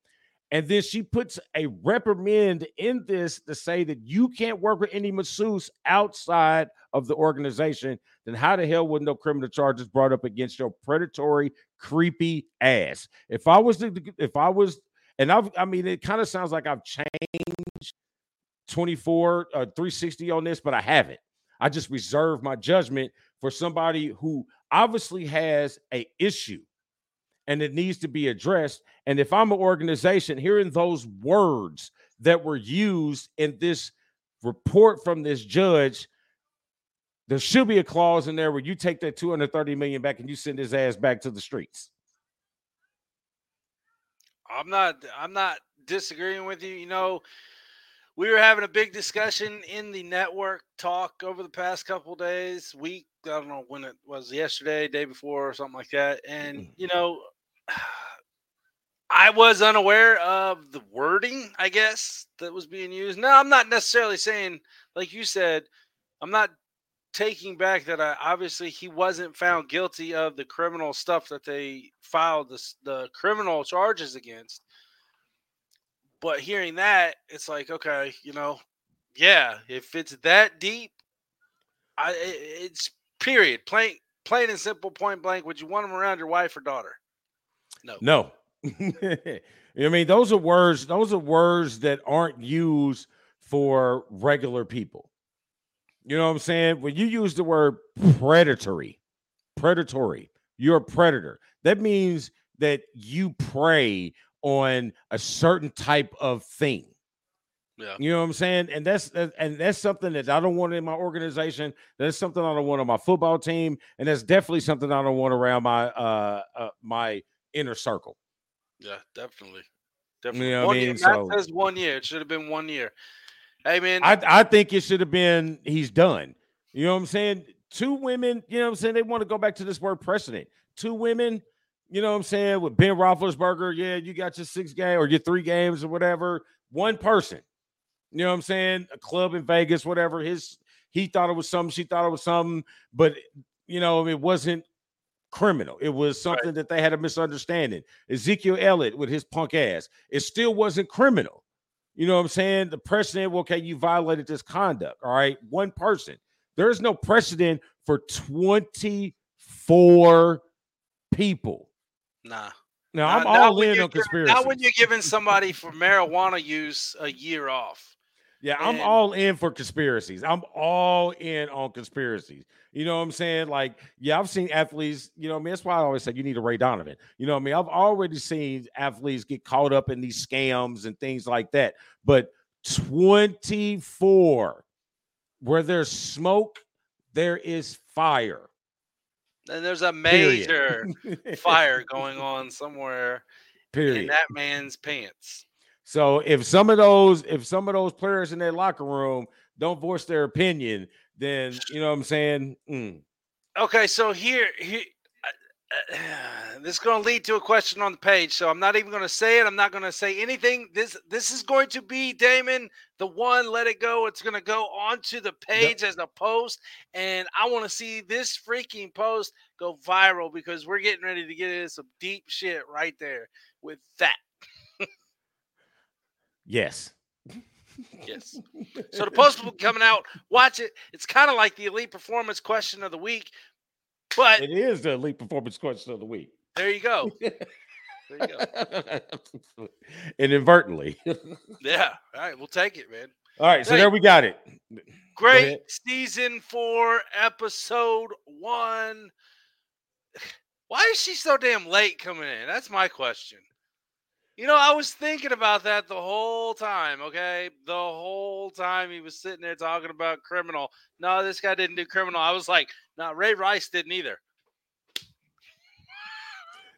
And then she puts a reprimand in this to say that you can't work with any masseuse outside of the organization. Then how the hell would no criminal charges brought up against your predatory, creepy ass? If I was, the, if I was, and I've, I mean, it kind of sounds like I've changed 24, uh, 360 on this, but I haven't. I just reserve my judgment for somebody who obviously has a issue and it needs to be addressed. And if I'm an organization, hearing those words that were used in this report from this judge, there should be a clause in there where you take that 230 million back and you send his ass back to the streets. I'm not I'm not disagreeing with you. You know, we were having a big discussion in the network talk over the past couple days, week. I don't know when it was yesterday, day before, or something like that. And Mm-hmm. you know, I was unaware of the wording, I guess, that was being used. No, I'm not necessarily saying, like you said, I'm not taking back that I obviously he wasn't found guilty of the criminal stuff that they filed the, the criminal charges against. But hearing that, it's like, okay, you know, yeah, if it's that deep, I it's period, plain plain and simple, point blank. Would you want them around your wife or daughter? No. No. [LAUGHS] I mean, those are words, those are words that aren't used for regular people. You know what I'm saying? When you use the word predatory, predatory, you're a predator. That means that you prey on a certain type of thing. Yeah. You know what I'm saying? And that's and that's something that I don't want in my organization. That's something I don't want on my football team, and that's definitely something I don't want around my uh, uh my inner circle. Yeah, definitely. Definitely. know what I one year. mean? Matt So- says one year. It should have been one year. Hey man, I I think it should have been he's done. You know what I'm saying? Two women, you know what I'm saying? They want to go back to this word precedent. Two women, you know what I'm saying? With Ben Roethlisberger, yeah, you got your six game or your three games or whatever. One person, you know what I'm saying? A club in Vegas, whatever. His he thought it was something, she thought it was something, but you know, it wasn't criminal. It was something that they had a misunderstanding. Ezekiel Elliott with his punk ass, it still wasn't criminal. You know what I'm saying? The precedent, okay, you violated this conduct. All right. One person. There is no precedent for 24 people. nah. Now, I'm all in on conspiracy. Not when you're giving somebody for marijuana use a year off. Yeah, I'm all in for conspiracies. I'm all in on conspiracies. You know what I'm saying? Like, yeah, I've seen athletes, you know what I mean? That's why I always say you need a Ray Donovan. You know what I mean? I've already seen athletes get caught up in these scams and things like that. But 24, where there's smoke, there is fire. And there's a major fire going on somewhere in that man's pants. So if some of those, if some of those players in their locker room don't voice their opinion, then you know what I'm saying? Mm. Okay, so here, here uh, uh, this is going to lead to a question on the page. So I'm not even going to say it. I'm not going to say anything. This this is going to be Damien, the one. Let it go. It's going to go onto the page as a post, and I want to see this freaking post go viral because we're getting ready to get into some deep shit right there with that. Yes. Yes. So the post will be coming out. Watch it. It's kind of like the elite performance question of the week, but It is the elite performance question of the week. there you go. There you go. [LAUGHS] Inadvertently. [LAUGHS] Yeah. All right. We'll take it, man. All right, so Hey. there we got it. Great ahead. season four, episode one. [SIGHS] Why is she so damn late coming in? That's my question. You know, I was thinking about that the whole time, okay? The whole time he was sitting there talking about criminal. No, this guy didn't do criminal. I was like, no, Ray Rice didn't either.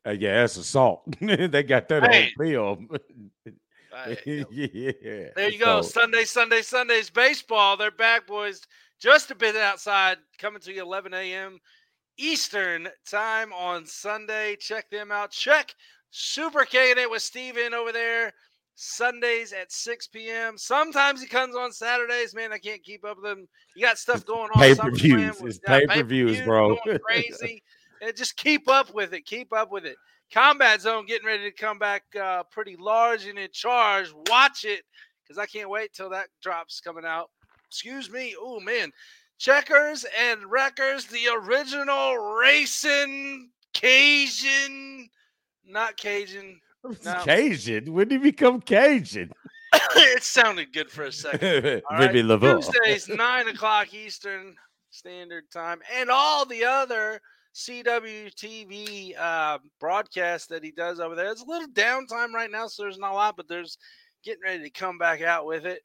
Uh, yeah, that's assault. [LAUGHS] they got that Hey. on film. [LAUGHS] Yeah. There you go. So, Sunday, Sunday, Sundays baseball. They're back, boys. Just a bit outside, coming to you 11 a.m. Eastern time on Sunday. Check them out. Check Super K in it with Steven over there Sundays at 6 p.m. Sometimes he comes on Saturdays. Man, I can't keep up with him. You got stuff going on. Pay-per-views. SummerSlam, It's pay-per-views, bro. [LAUGHS] crazy. and just keep up with it. Keep up with it. Combat Zone getting ready to come back uh, pretty large and in charge. Watch it because I can't wait till that drops coming out. Excuse me. Oh man, Checkers and Wreckers, the original racing Cajun, not Cajun. [LAUGHS] No. Cajun. When did he become Cajun? [LAUGHS] it sounded good for a second. [LAUGHS] All right. Tuesdays, nine o'clock Eastern Standard Time, and all the other CWTV uh, broadcasts that he does over there. It's a little downtime right now, so there's not a lot, but there's getting ready to come back out with it.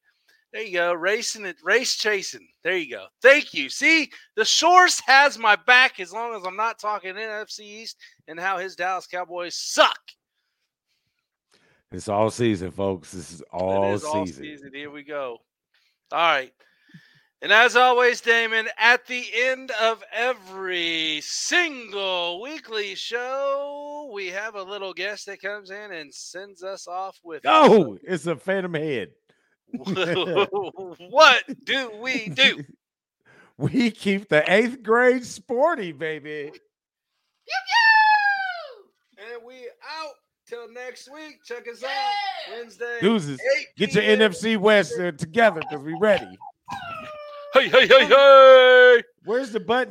There you go, racing it, race chasing. There you go. Thank you. See, the source has my back as long as I'm not talking NFC East and how his Dallas Cowboys suck. It's all season, folks. This is all it is all season. season. Here we go. All right. And as always, Damien, at the end of every single weekly show, we have a little guest that comes in and sends us off with Oh, it's a phantom head. [LAUGHS] what do we do? [LAUGHS] We keep the eighth grade sporty, baby. And we out till next week. Check us out Wednesday. Deuces. Get your NFC West uh, together because we ready. Hey, hey, hey, hey. Where's the button?